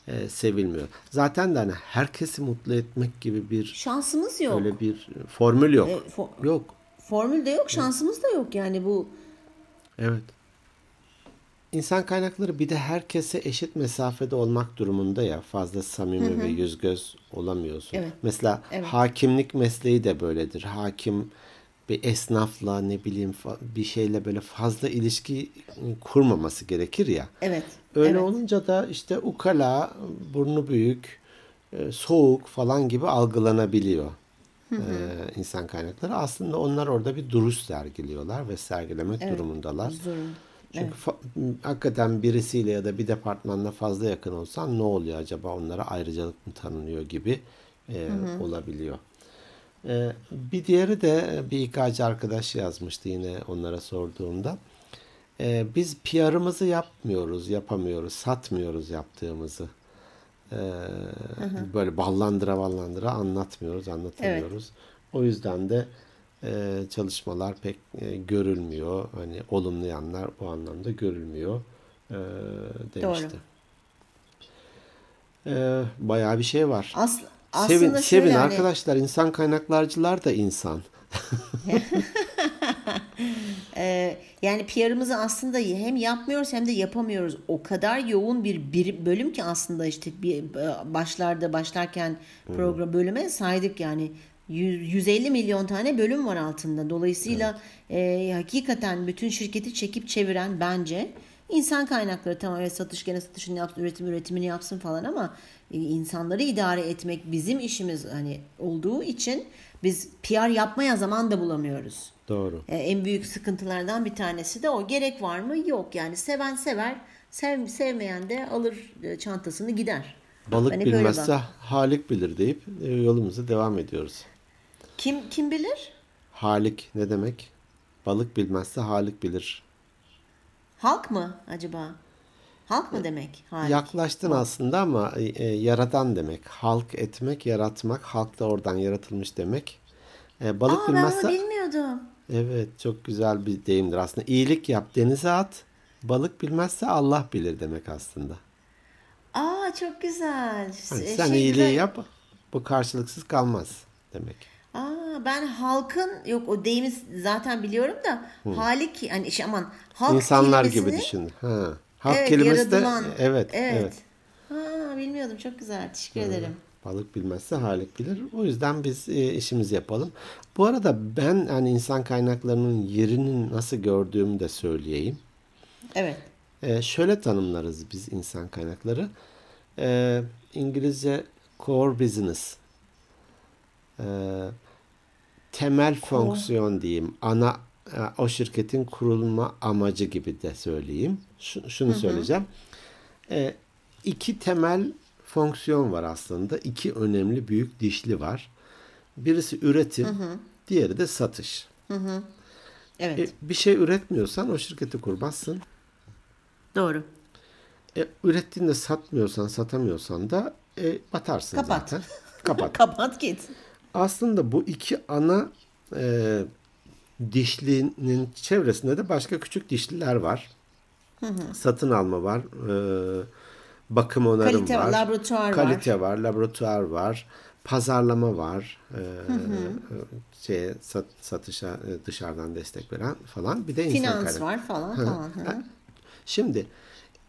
e, sevilmiyor. Zaten de hani herkesi mutlu etmek gibi bir Şansımız yok. Öyle bir formül yok. E, fo- yok. Formül de yok, şansımız da yok yani bu. Evet. İnsan kaynakları bir de herkese eşit mesafede olmak durumunda ya. Fazla samimi ve yüz göz olamıyorsun. Evet. Mesela Evet. hakimlik mesleği de böyledir. Hakim bir esnafla ne bileyim bir şeyle böyle fazla ilişki kurmaması gerekir ya. Evet. Öyle evet. olunca da işte ukala, burnu büyük, e, soğuk falan gibi algılanabiliyor e, insan kaynakları. Aslında onlar orada bir duruş sergiliyorlar ve sergilemek durumundalar. Zorun. Çünkü fa- hakikaten birisiyle ya da bir departmanla fazla yakın olsan ne oluyor acaba onlara ayrıcalık mı tanınıyor gibi e, olabiliyor. E, bir diğeri de bir İK'cı arkadaş yazmıştı yine onlara sorduğumda. e, biz PR'ımızı yapmıyoruz, yapamıyoruz, satmıyoruz yaptığımızı. E, böyle ballandıra ballandıra anlatmıyoruz, anlatamıyoruz. O yüzden de e, çalışmalar pek e, görülmüyor. Hani olumlu yanlar bu anlamda görülmüyor e, demişti. Doğru. Bayağı bir şey var. As, Sevin, aslında sevin şöyle hani- arkadaşlar. insan kaynaklarcılar da insan. Ee, yani PR'ımızı aslında hem yapmıyoruz hem de yapamıyoruz. O kadar yoğun bir, bir bölüm ki aslında işte bir başlarda başlarken program bölüme saydık yani 100, 150 milyon tane bölüm var altında. Dolayısıyla e, hakikaten bütün şirketi çekip çeviren bence insan kaynakları tamam evet satış gene satışını yapsın, üretim üretimini yapsın falan ama e, insanları idare etmek bizim işimiz hani olduğu için biz PR yapmaya zaman da bulamıyoruz. Doğru. E, en büyük sıkıntılardan bir tanesi de o. Gerek var mı? Yok. Yani seven sever, sev, sevmeyen de alır e, çantasını gider. Balık öyle bilmezse. Halik bilir deyip e, yolumuza devam ediyoruz. Kim kim bilir? Halik ne demek? Balık bilmezse Halik bilir. Halk mı acaba? Halk mı demek? Halik. Yaklaştın aslında ama e, e, yaradan demek. Halk etmek, yaratmak. Halk da oradan yaratılmış demek. E, balık Aa ben bilmezse... bunu bilmiyordum. Evet çok güzel bir deyimdir aslında. İyilik yap denize at. Balık bilmezse Allah bilir demek aslında. Aa çok güzel. Hani E, sen şey iyiliği güzel. yap bu karşılıksız kalmaz demek. Aa ben halkın yok o deyimi zaten biliyorum da Halik hani şey aman halk İnsanlar gibi kelimesini- düşün. Ha. Halk Evet, kelimesi de yaratılan. evet, evet. evet. Ha bilmiyordum çok güzel. Teşekkür ederim. Balık bilmezse Halik bilir. O yüzden biz e, işimizi yapalım. Bu arada ben hani insan kaynaklarının yerini nasıl gördüğümü de söyleyeyim. Evet. E, şöyle tanımlarız biz insan kaynakları. E, İngilizce core business. E, temel fonksiyon diyeyim. Ana e, o şirketin kurulma amacı gibi de söyleyeyim. Şu- şunu söyleyeceğim. E, iki temel fonksiyon var aslında. İki önemli büyük dişli var. Birisi üretim, diğeri de satış. Evet. E, bir şey üretmiyorsan o şirketi kurmazsın. Doğru. E, ürettiğinde satmıyorsan, satamıyorsan da e, batarsın Kapat. zaten. Kapat. Kapat git. Aslında bu iki ana e, dişlinin çevresinde de başka küçük dişliler var. Satın alma var. E, bakım onarım Kalite var, var. laboratuvar var. Kalite var. Laboratuvar var. Pazarlama var. E, şeye, sat, satışa e, dışarıdan destek veren falan. Bir de insan Finans kaynak- var falan falan. Hı. Şimdi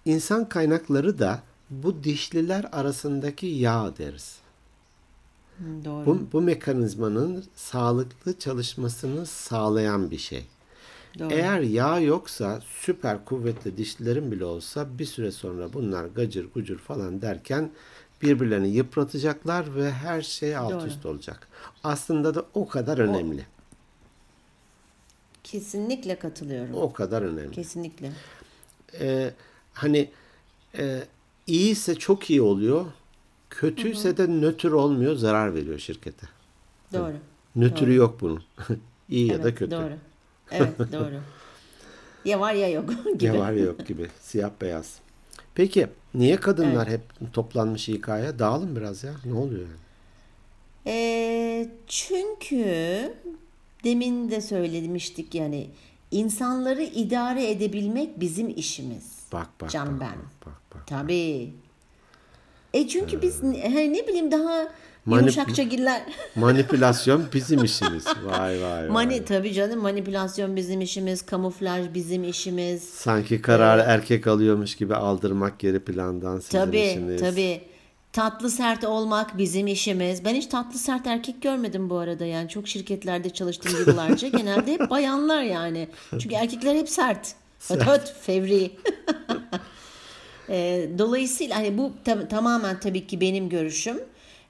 insan kaynakları da bu dişliler arasındaki yağ deriz. Hı, Doğru. Bu, bu mekanizmanın sağlıklı çalışmasını sağlayan bir şey. Doğru. Eğer yağ yoksa süper kuvvetli dişlilerin bile olsa bir süre sonra bunlar gacır gucur falan derken birbirlerini yıpratacaklar ve her şey alt Doğru. üst olacak. Aslında da o kadar önemli. Kesinlikle katılıyorum. O kadar önemli. Kesinlikle. Ee, hani e, iyiyse çok iyi oluyor. Kötüyse de nötr olmuyor, zarar veriyor şirkete. Doğru. Nötrü yok bunun. iyi ya da Evet, kötü. Doğru. Evet doğru. ya var ya yok gibi. Ya var ya yok gibi. Siyah beyaz. Peki niye kadınlar hep toplanmış İK'ya? Dağılın biraz ya. Ne oluyor yani? Ee, çünkü demin de söylemiştik yani insanları idare edebilmek bizim işimiz. Bak bak. Can bak, ben. Bak bak. bak. Tabii. E çünkü biz he, ne bileyim daha Manip- yumuşakça giller. Manipülasyon bizim işimiz. Vay vay vay. Mani tabii canım manipülasyon bizim işimiz, kamuflaj bizim işimiz. Sanki kararı erkek alıyormuş gibi aldırmak geri plandan sizin Tabii işiniz. tabii. Tatlı sert olmak bizim işimiz. Ben hiç tatlı sert erkek görmedim bu arada yani. Çok şirketlerde çalıştım yıllarca. Genelde hep bayanlar yani. Çünkü erkekler hep sert. Höt höt fevri. E, dolayısıyla hani bu tam- tamamen tabii ki benim görüşüm.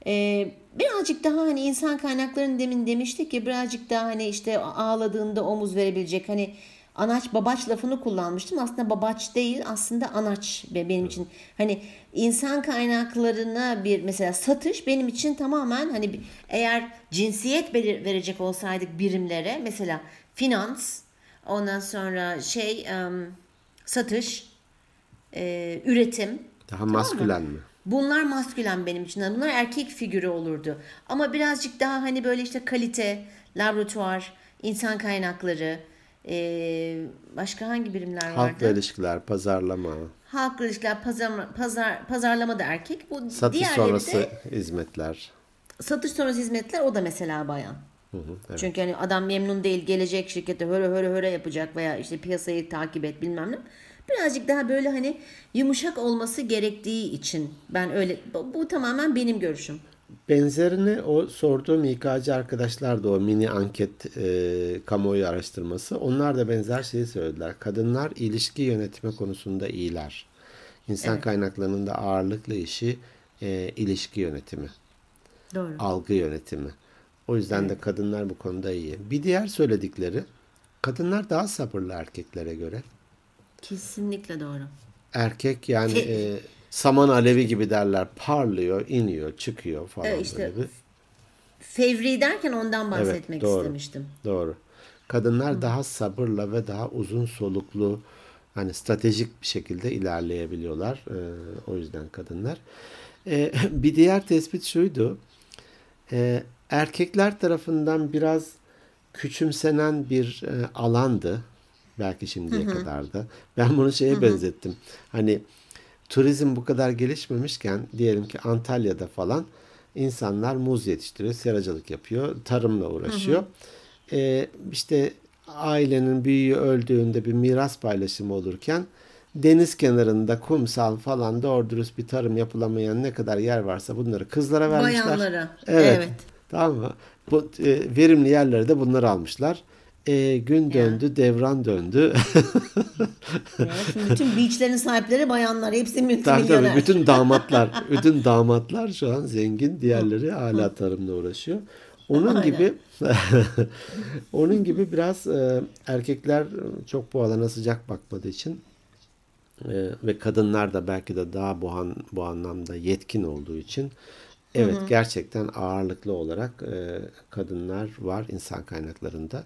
E, birazcık daha hani insan kaynaklarının demin demiştik ya birazcık daha hani işte ağladığında omuz verebilecek hani anaç babaç lafını kullanmıştım. Aslında babaç değil aslında anaç benim için hani insan kaynaklarına bir mesela satış benim için tamamen hani eğer cinsiyet belir- verecek olsaydık birimlere mesela finans ondan sonra şey satış, üretim. Daha maskülen mi? Bunlar maskülen benim için. Bunlar erkek figürü olurdu. Ama birazcık daha hani böyle işte kalite, laboratuvar, insan kaynakları, e, başka hangi birimler vardı? Halkla ilişkiler, pazarlama, Halkla ilişkiler, pazar, pazar, pazarlama da erkek. Bu satış sonrası de hizmetler. satış sonrası hizmetler o da mesela bayan. Hı hı, evet. Çünkü hani adam memnun değil gelecek şirkete höre höre höre yapacak veya işte piyasayı takip et bilmem ne. Birazcık daha böyle hani yumuşak olması gerektiği için ben öyle bu, bu tamamen benim görüşüm. Benzerini o sorduğum İK'cı arkadaşlar da o mini anket e, kamuoyu araştırması. Onlar da benzer şeyi söylediler. Kadınlar ilişki yönetimi konusunda iyiler. İnsan kaynaklarının da ağırlıklı işi e, ilişki yönetimi, Doğru. algı yönetimi. O yüzden de kadınlar bu konuda iyi. Bir diğer söyledikleri kadınlar daha sabırlı erkeklere göre. Kesinlikle doğru. Erkek yani e, saman alevi gibi derler. Parlıyor, iniyor, çıkıyor falan Evet, işte böyle bir. Fevri derken ondan bahsetmek doğru. istemiştim. Doğru. Kadınlar daha sabırla ve daha uzun soluklu hani stratejik bir şekilde ilerleyebiliyorlar. Ee, o yüzden kadınlar. Ee, bir diğer tespit şuydu. Ee, erkekler tarafından biraz küçümsenen bir e, alandı. Belki şimdiye kadar da. Ben bunu şeye benzettim. Hani turizm bu kadar gelişmemişken diyelim ki Antalya'da falan insanlar muz yetiştiriyor, seracılık yapıyor, tarımla uğraşıyor. Ee, işte ailenin büyüğü öldüğünde bir miras paylaşımı olurken deniz kenarında kumsal falan doğru dürüst bir tarım yapılamayan ne kadar yer varsa bunları kızlara vermişler. Bayanlara. Evet. Evet. Tamam mı? Bu e, verimli yerleri de bunlar almışlar. E, gün döndü, devran döndü. Evet, bütün beachlerin sahipleri bayanlar. Hepsi multimilyoner. tabii bütün damatlar, bütün damatlar şu an zengin, diğerleri hala tarımla uğraşıyor. Onun Aynen. gibi onun gibi biraz e, erkekler çok bu alana sıcak bakmadığı için e, ve kadınlar da belki de daha bu, an, bu anlamda yetkin olduğu için evet gerçekten ağırlıklı olarak e, kadınlar var insan kaynaklarında.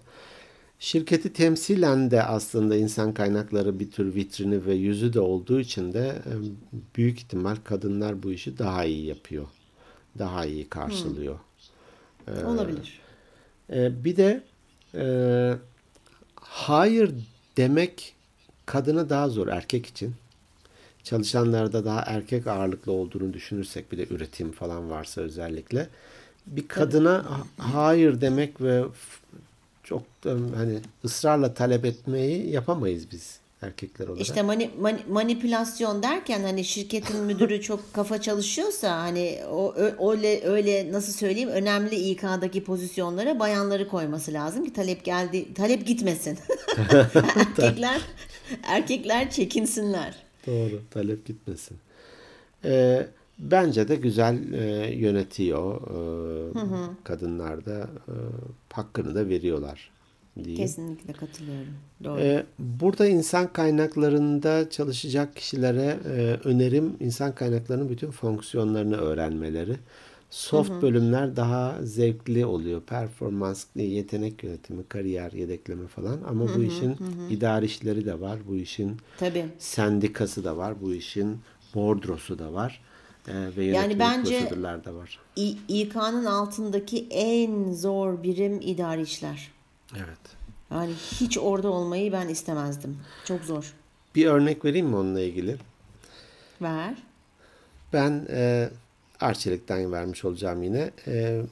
Şirketi temsilen de aslında insan kaynakları bir tür vitrini ve yüzü de olduğu için de e, büyük ihtimal kadınlar bu işi daha iyi yapıyor. Daha iyi karşılıyor. Olabilir. E, bir de e, hayır demek kadına daha zor erkek için. Çalışanlarda daha erkek ağırlıklı olduğunu düşünürsek bir de üretim falan varsa özellikle bir kadına ha- hayır demek ve çok da hani ısrarla talep etmeyi yapamayız biz erkekler olarak. İşte mani, mani- manipülasyon derken hani şirketin müdürü çok kafa çalışıyorsa hani o öyle öyle nasıl söyleyeyim önemli İK'daki pozisyonlara bayanları koyması lazım ki talep geldi talep gitmesin. erkekler erkekler çekinsinler. Doğru, talep gitmesin. Ee, bence de güzel e, yönetiyor. Ee, Kadınlar da e, hakkını da veriyorlar diyeyim. Kesinlikle katılıyorum. Doğru. Ee, burada insan kaynaklarında çalışacak kişilere e, önerim insan kaynaklarının bütün fonksiyonlarını öğrenmeleri. Soft bölümler daha zevkli oluyor. Performans, yetenek yönetimi, kariyer, yedekleme falan. Ama bu işin idari işleri de var. Bu işin Tabii. sendikası da var. Bu işin bordrosu da var. Ee, ve yönetim bence- de var. İK'nın altındaki en zor birim idari işler. Evet. Yani hiç orada olmayı ben istemezdim. Çok zor. Bir örnek vereyim mi onunla ilgili? Ver. Ben e, Arçelik'ten vermiş olacağım yine. E,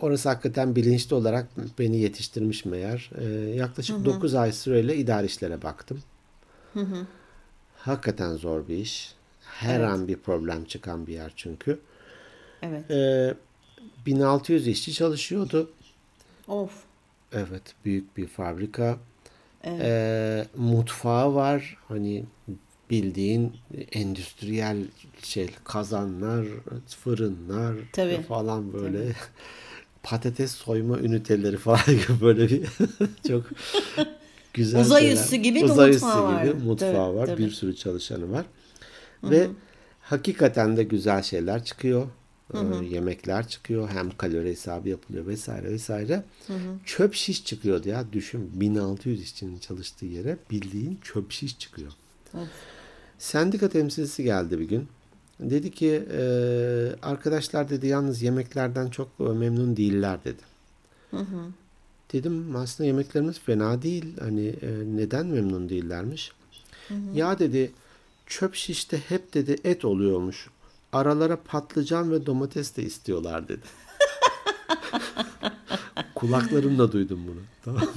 orası hakikaten bilinçli olarak beni yetiştirmiş meğer. E, yaklaşık 9 ay süreyle idari işlere baktım. Hakikaten zor bir iş. Her Evet. an bir problem çıkan bir yer çünkü. Evet. E, 1600 işçi çalışıyordu. Of. Evet, büyük bir fabrika. E, mutfağı var. Hani bildiğin endüstriyel şey kazanlar, fırınlar Tabii. falan böyle patates soyma üniteleri falan gibi böyle bir çok güzel Uzay üssü gibi Uzay mutfağı üssü gibi var. mutfağı Tabii, var. tabii. Bir sürü çalışanı var. Ve hakikaten de güzel şeyler çıkıyor. Ee, Yemekler çıkıyor. Hem kalori hesabı yapılıyor vesaire vesaire. Çöp şiş çıkıyordu ya. Düşün 1600 işçinin çalıştığı yere bildiğin çöp şiş çıkıyor. Sendika temsilcisi geldi bir gün. Dedi ki e, arkadaşlar dedi yalnız yemeklerden çok e, memnun değiller dedi. Dedim aslında yemeklerimiz fena değil. Hani e, neden memnun değillermiş? Ya dedi çöp şişte hep dedi et oluyormuş. Aralara patlıcan ve domates de istiyorlar dedi. Kulaklarımla duydum bunu. Tamam.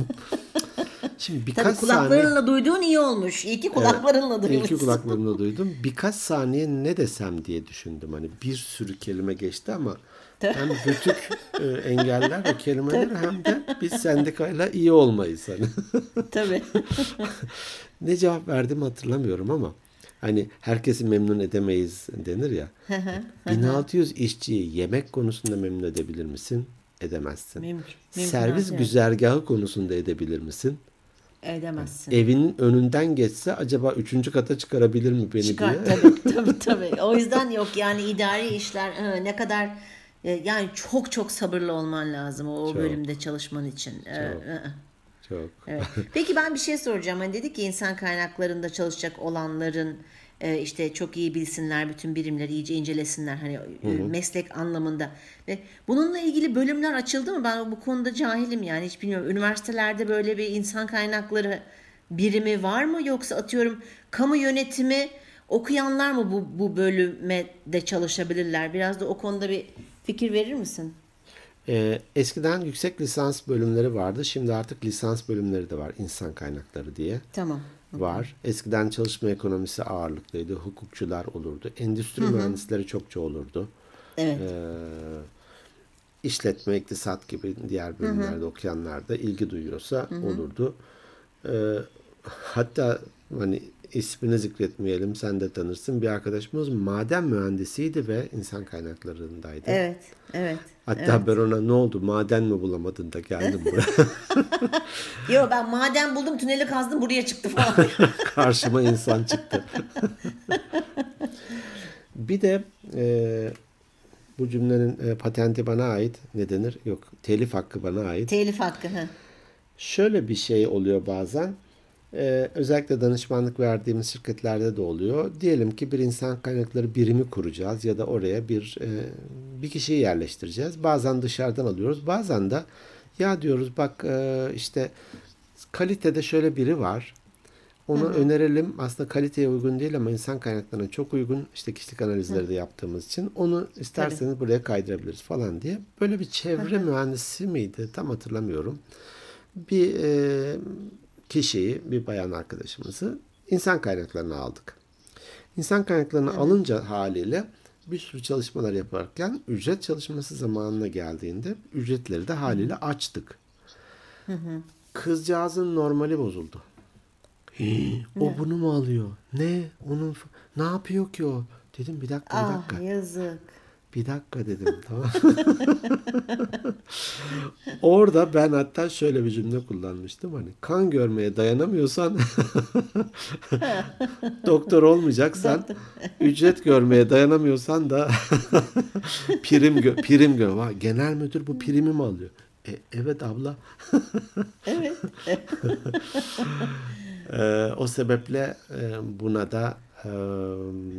Şimdi birkaç Tabii saniye kulaklarınla duyduğun iyi olmuş. İyi ki kulaklarınla İyi duymuşsun. ki kulaklarımla duydum. Birkaç saniye ne desem diye düşündüm. Hani bir sürü kelime geçti ama hem bütük e, engeller o kelimeleri hem de biz sendikayla iyi olmayız. Hani. Tabii. ne cevap verdim hatırlamıyorum ama hani herkesi memnun edemeyiz denir ya. 1600 işçiyi yemek konusunda memnun edebilir misin? Edemezsin. Mümkün- mümkün Servis değil. güzergahı konusunda edebilir misin? Edemezsin. Evinin önünden geçse acaba üçüncü kata çıkarabilir mi beni Çıkar diye. tabii tabii tabii. O yüzden yok yani idari işler ne kadar e, yani çok çok sabırlı olman lazım o, Çok. bölümde çalışman için. E, e, Çok. Evet. Peki ben bir şey soracağım. Hani dedik ki insan kaynaklarında çalışacak olanların e, işte çok iyi bilsinler, bütün birimleri iyice incelesinler hani e, meslek anlamında. Ve bununla ilgili bölümler açıldı mı? Ben bu konuda cahilim yani hiç bilmiyorum. Üniversitelerde böyle bir insan kaynakları birimi var mı yoksa atıyorum kamu yönetimi okuyanlar mı bu bu bölüme de çalışabilirler? Biraz da o konuda bir fikir verir misin? Ee, eskiden yüksek lisans bölümleri vardı. Şimdi artık lisans bölümleri de var. İnsan kaynakları diye Tamam. var. Eskiden çalışma ekonomisi ağırlıklıydı. Hukukçular olurdu. Endüstri mühendisleri çokça olurdu. Evet. Ee, işletme, iktisat gibi diğer bölümlerde okuyanlar da ilgi duyuyorsa olurdu. Ee, hatta hani ismini zikretmeyelim sen de tanırsın. Bir arkadaşımız maden mühendisiydi ve insan kaynaklarındaydı. Evet. Evet. Hatta ben ona ne oldu maden mi bulamadın da geldim buraya. Yo ben maden buldum tüneli kazdım buraya çıktı falan. Karşıma insan çıktı. bir de e, bu cümlenin e, patenti bana ait. Ne denir? Yok telif hakkı bana ait. Telif hakkı. Hı. Şöyle bir şey oluyor bazen. Ee, özellikle danışmanlık verdiğimiz şirketlerde de oluyor. Diyelim ki bir insan kaynakları birimi kuracağız ya da oraya bir e, bir kişiyi yerleştireceğiz. Bazen dışarıdan alıyoruz. Bazen de ya diyoruz bak e, işte kalitede şöyle biri var. Onu önerelim. Aslında kaliteye uygun değil ama insan kaynaklarına çok uygun. İşte kişilik analizleri de yaptığımız için onu isterseniz buraya kaydırabiliriz falan diye. Böyle bir çevre mühendisi miydi? Tam hatırlamıyorum. Bir e, kişiyi, bir bayan arkadaşımızı insan kaynaklarına aldık. İnsan kaynaklarını alınca haliyle bir sürü çalışmalar yaparken ücret çalışması zamanına geldiğinde ücretleri de haliyle açtık. Kızcağızın normali bozuldu. Hii, o bunu mu alıyor? Ne? Onun ne yapıyor ki o? Dedim bir dakika bir Ah dakika. yazık. Bir dakika dedim tamam. Orada ben hatta şöyle bir cümle kullanmıştım hani kan görmeye dayanamıyorsan doktor olmayacaksan ücret görmeye dayanamıyorsan da prim gö prim gö Vay, genel müdür bu primi mi alıyor? E, evet abla. Evet. Ee, o sebeple e, buna da e,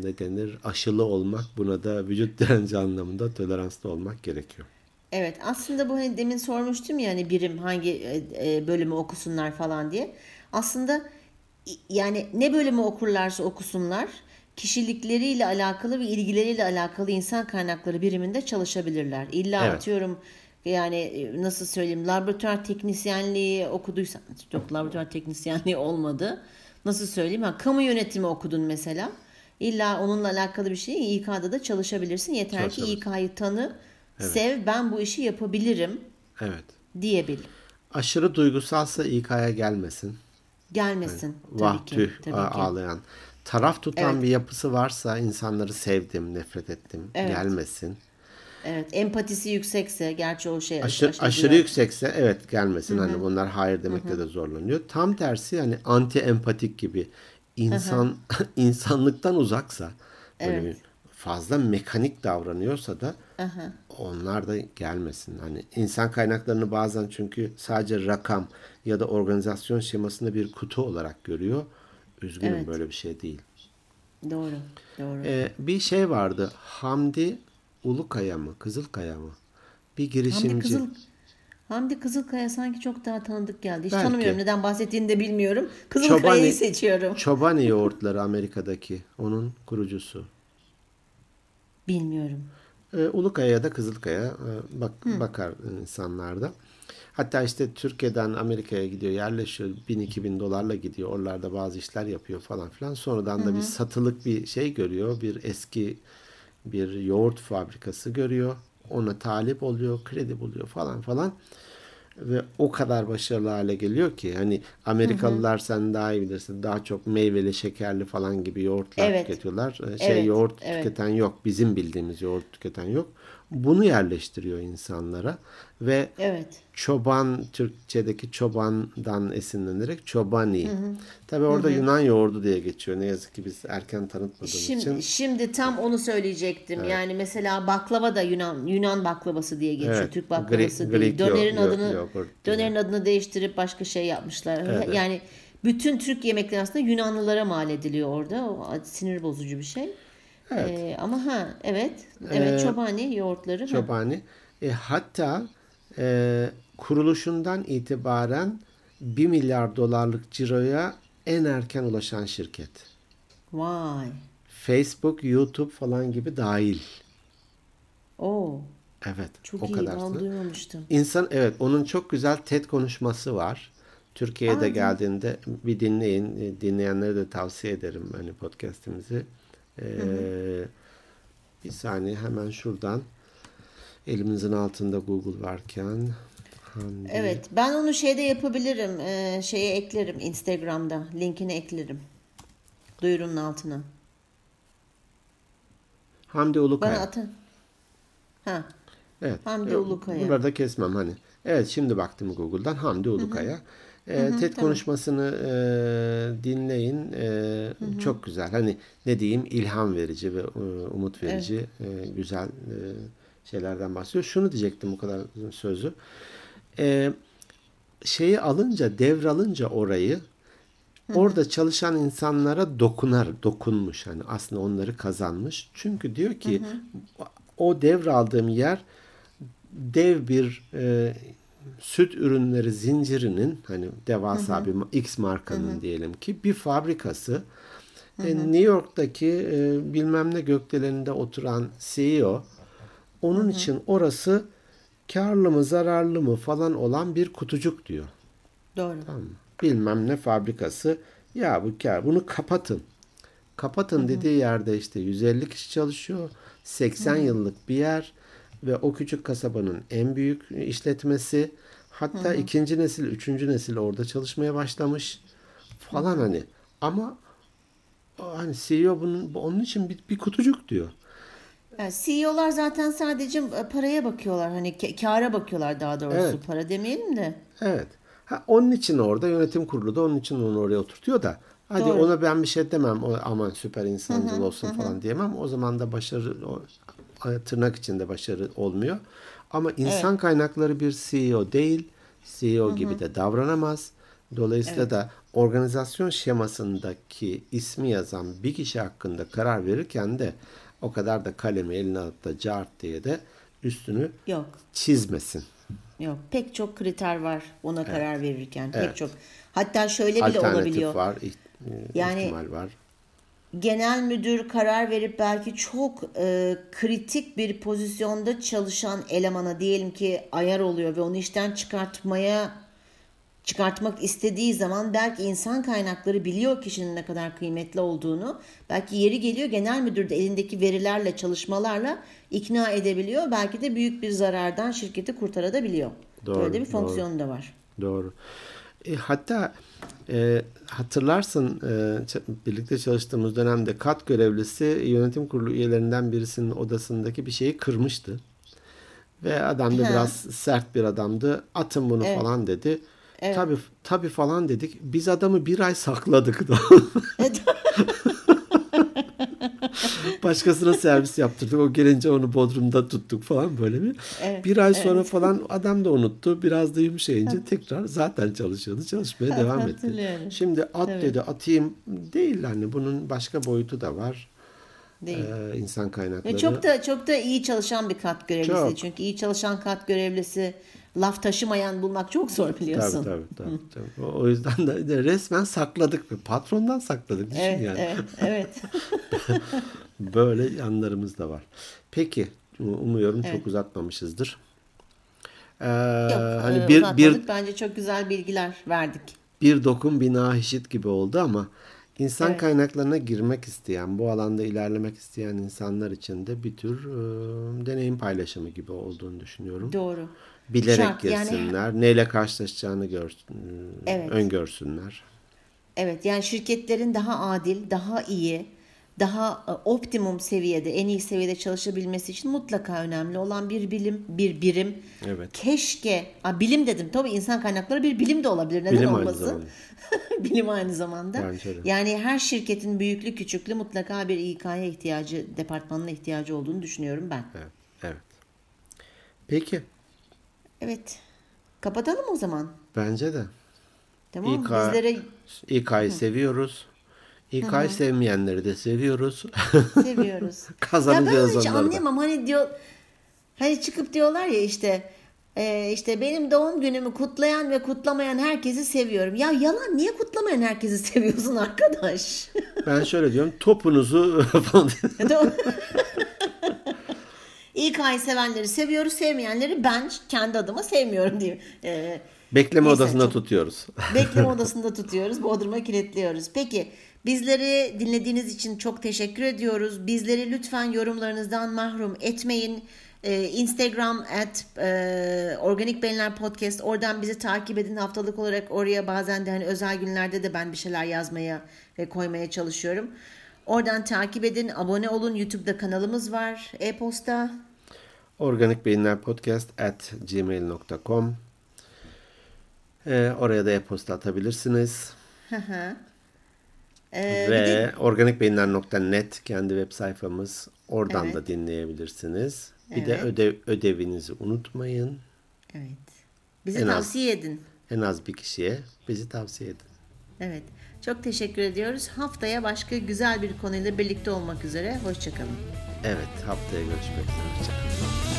ne denir aşılı olmak buna da vücut direnci anlamında toleranslı olmak gerekiyor. Evet aslında bu hani demin sormuştum ya hani birim hangi e, e, bölümü okusunlar falan diye. Aslında yani ne bölümü okurlarsa okusunlar kişilikleriyle alakalı ve ilgileriyle alakalı insan kaynakları biriminde çalışabilirler. İlla Evet. atıyorum yani e, nasıl söyleyeyim laboratuvar teknisyenliği okuduysan yok laboratuvar teknisyenliği olmadı. Nasıl söyleyeyim ha kamu yönetimi okudun mesela. İlla onunla alakalı bir şey İK'da da çalışabilirsin. Yeter ki Çalışabilirsin. İK'yı tanı, sev, ben bu işi yapabilirim Evet. diyebil. Aşırı duygusalsa İK'ya gelmesin. Gelmesin Vah tabii ki. tabii ki. ağlayan. Taraf tutan Evet. bir yapısı varsa insanları sevdim, nefret ettim. Evet. Gelmesin. Evet, empatisi yüksekse gerçi o şey Aşırı, aşırı aşırı yüksekse evet gelmesin. Hani bunlar hayır demekte de zorlanıyor. Tam tersi hani anti empatik gibi insan insanlıktan uzaksa böyle bir fazla mekanik davranıyorsa da onlar da gelmesin. Hani insan kaynaklarını bazen çünkü sadece rakam ya da organizasyon şemasında bir kutu olarak görüyor. Üzgünüm Evet. böyle bir şey değil. Doğru. Doğru. Ee, bir şey vardı. Hamdi Ulukaya mı? Kızılkaya mı? Bir girişimci. Hamdi Kızıl Hamdi Kızılkaya sanki çok daha tanıdık geldi. Hiç Belki. tanımıyorum. Neden bahsettiğini de bilmiyorum. Kızılkaya'yı seçiyorum. Çobani yoğurtları Amerika'daki. Onun kurucusu. Bilmiyorum. Ee, Ulukaya ya da Kızılkaya e, bak, bakar insanlarda. Hatta işte Türkiye'den Amerika'ya gidiyor, yerleşiyor. 1000-2000 dolarla gidiyor. Oralarda bazı işler yapıyor falan filan. Sonradan da bir satılık bir şey görüyor. Bir eski bir yoğurt fabrikası görüyor. Ona talip oluyor, kredi buluyor falan falan. Ve o kadar başarılı hale geliyor ki hani Amerikalılar sen daha iyi bilirsin daha çok meyveli şekerli falan gibi yoğurtlar Evet. tüketiyorlar. Ee, Şey Evet, yoğurt evet. tüketen yok. Bizim bildiğimiz yoğurt tüketen yok. Bunu yerleştiriyor insanlara ve Evet. çoban Türkçedeki çobandan esinlenerek çobani. Tabii orada Yunan yoğurdu diye geçiyor. Ne yazık ki biz erken tanıtmadığımız Şimdi için. şimdi tam onu söyleyecektim. Yani mesela baklava da Yunan Yunan baklavası diye geçiyor. Evet. Türk baklavası Greek- değil. Greek yo- Dönerin yo- adını dönerin adını değiştirip başka şey yapmışlar. Yani bütün Türk yemekleri aslında Yunanlılara mal ediliyor orada. O sinir bozucu bir şey. Ee, ama ha evet. Evet çobani yoğurtları. ha. Çobani. E, hatta e, kuruluşundan itibaren 1 milyar dolarlık ciroya en erken ulaşan şirket. Vay. Facebook, YouTube falan gibi dahil. Oo. Evet. Çok o iyi. kadar. Duymamıştım. İnsan evet onun çok güzel TED konuşması var. Türkiye'de geldiğinde bir dinleyin. E, Dinleyenlere de tavsiye ederim hani podcast'imizi. Ee, bir saniye hemen şuradan elimizin altında Google varken Hande- Evet, ben onu şeyde yapabilirim. Ee, şeye eklerim Instagram'da. Linkini eklerim. Duyurunun altına. Hamdi Ulukaya. Bana atın. Ha. Evet. Hamdi E, Ulukaya. Burada kesmem hani. Evet şimdi baktım Google'dan Hamdi Ulukaya. E, TED konuşmasını e, dinleyin. E, Çok güzel. Hani ne diyeyim ilham verici ve e, umut verici e, güzel e, şeylerden bahsediyor. Şunu diyecektim bu kadar sözü. E, şeyi alınca devralınca orayı orada çalışan insanlara dokunar, dokunmuş hani aslında onları kazanmış. Çünkü diyor ki o devraldığım yer dev bir e, süt ürünleri zincirinin hani devasa bir ma- X markanın diyelim ki bir fabrikası. E, New York'taki e, bilmem ne gökdeleninde oturan CEO onun için orası karlı mı zararlı mı falan olan bir kutucuk diyor. Doğru. Tamam mı? Bilmem ne fabrikası. Ya bu kar. Bunu kapatın. Kapatın dediği yerde işte 150 kişi çalışıyor. 80 yıllık bir yer ve o küçük kasabanın en büyük işletmesi. Hatta ikinci nesil, üçüncü nesil orada çalışmaya başlamış falan hani. Ama hani CEO bunun onun için bir, bir kutucuk diyor. Yani CEO'lar zaten sadece paraya bakıyorlar. Hani kâra bakıyorlar daha doğrusu. Evet. Para demeyelim de. Evet. Ha, onun için orada yönetim kurulu da onun için onu oraya oturtuyor da. Hadi Doğru. ona ben bir şey demem. O, aman süper insancıl olsun falan diyemem. O zaman da başarı o, tırnak içinde başarı olmuyor. Ama insan kaynakları bir CEO değil. CEO gibi de davranamaz. Dolayısıyla da organizasyon şemasındaki ismi yazan bir kişi hakkında karar verirken de o kadar da kalemi eline alıp da cart diye de üstünü Yok. çizmesin. Yok. Pek çok kriter var ona karar verirken. Pek Evet. çok. Hatta şöyle bile Alternatif olabiliyor. var, e, Yani- ihtimal var. Genel müdür karar verip belki çok e, kritik bir pozisyonda çalışan elemana diyelim ki ayar oluyor ve onu işten çıkartmaya çıkartmak istediği zaman belki insan kaynakları biliyor kişinin ne kadar kıymetli olduğunu. Belki yeri geliyor genel müdür de elindeki verilerle çalışmalarla ikna edebiliyor. Belki de büyük bir zarardan şirketi kurtarabiliyor. Doğru, Böyle bir doğru. fonksiyonu da var. Doğru. E, hatta e, hatırlarsın e, birlikte çalıştığımız dönemde kat görevlisi yönetim kurulu üyelerinden birisinin odasındaki bir şeyi kırmıştı. Ve adam da Ha. biraz sert bir adamdı. Atın bunu falan dedi. Tabii tabii falan dedik. Biz adamı bir ay sakladık da. Başkasına servis yaptırdık. O gelince onu Bodrum'da tuttuk falan böyle bir. Evet, bir ay sonra falan adam da unuttu. Biraz da yumuşayınca tekrar zaten çalışıyordu. Çalışmaya devam etti. Şimdi at dedi atayım değil hani bunun başka boyutu da var. Değil. Ee, insan kaynakları. Ve çok da çok da iyi çalışan bir kat görevlisi. Çok. Çünkü iyi çalışan kat görevlisi laf taşımayan bulmak çok zor biliyorsun. Tabii tabii. tabii, tabii. O- yüzden de, de resmen sakladık. Patrondan sakladık. Düşün Evet, yani. evet, evet. Böyle yanlarımız da var. Peki. Umuyorum çok uzatmamışızdır. Ee, Yok, hani e, bir, uzatmadık. bir, bence çok güzel bilgiler verdik. bir dokun bina eşit gibi oldu ama insan Evet. kaynaklarına girmek isteyen, bu alanda ilerlemek isteyen insanlar için de bir tür e, deneyim paylaşımı gibi olduğunu düşünüyorum. Doğru. Bilerek Şart, yani- girsinler, neyle karşılaşacağını görsün, Evet. öngörsünler. Evet yani şirketlerin daha adil, daha iyi, daha e, optimum seviyede, en iyi seviyede çalışabilmesi için mutlaka önemli olan bir bilim, bir birim. Evet. Keşke, a, bilim dedim tabii insan kaynakları bir bilim de olabilir. Neden Bilim aynı olmasın? zamanda. bilim aynı zamanda. Bence de. Yani her şirketin büyüklü küçüklü mutlaka bir İK'ya ihtiyacı, departmanına ihtiyacı olduğunu düşünüyorum ben. Evet. evet. Peki. Evet. Kapatalım o zaman. Bence de. Tamam? İK Bizlere İK'yı seviyoruz. İK'yı sevmeyenleri de seviyoruz. seviyoruz. ya Kazanacağız ben hiç anlayamam. Hani diyor hani çıkıp diyorlar ya işte e, işte benim doğum günümü kutlayan ve kutlamayan herkesi seviyorum. Ya yalan niye kutlamayan herkesi seviyorsun arkadaş? Ben şöyle diyorum. Topunuzu falan. İK'yı sevenleri seviyoruz, sevmeyenleri ben kendi adıma sevmiyorum diyeyim. Ee, Bekleme Neyse, odasında çok- tutuyoruz. Bekleme odasında tutuyoruz. Bodrum'a kilitliyoruz. Peki bizleri dinlediğiniz için çok teşekkür ediyoruz. Bizleri lütfen yorumlarınızdan mahrum etmeyin. Ee, Instagram at e, Organik Beyinler Podcast. Oradan bizi takip edin. Haftalık olarak oraya bazen de hani özel günlerde de ben bir şeyler yazmaya ve koymaya çalışıyorum. Oradan takip edin. Abone olun. YouTube'da kanalımız var. E-posta. Organik Beyinler Podcast at gmail.com Ee, oraya da e-posta atabilirsiniz. Hı hı. Ee, Ve de- organikbeyinler.net kendi web sayfamız. Oradan Evet. da dinleyebilirsiniz. Bir de Evet. ödev, ödevinizi unutmayın. evet. Bizi En az. tavsiye edin. En az bir kişiye bizi tavsiye edin. Evet. Çok teşekkür ediyoruz. Haftaya başka güzel bir konuyla birlikte olmak üzere. Hoşçakalın. Evet haftaya görüşmek üzere. Hoşçakalın.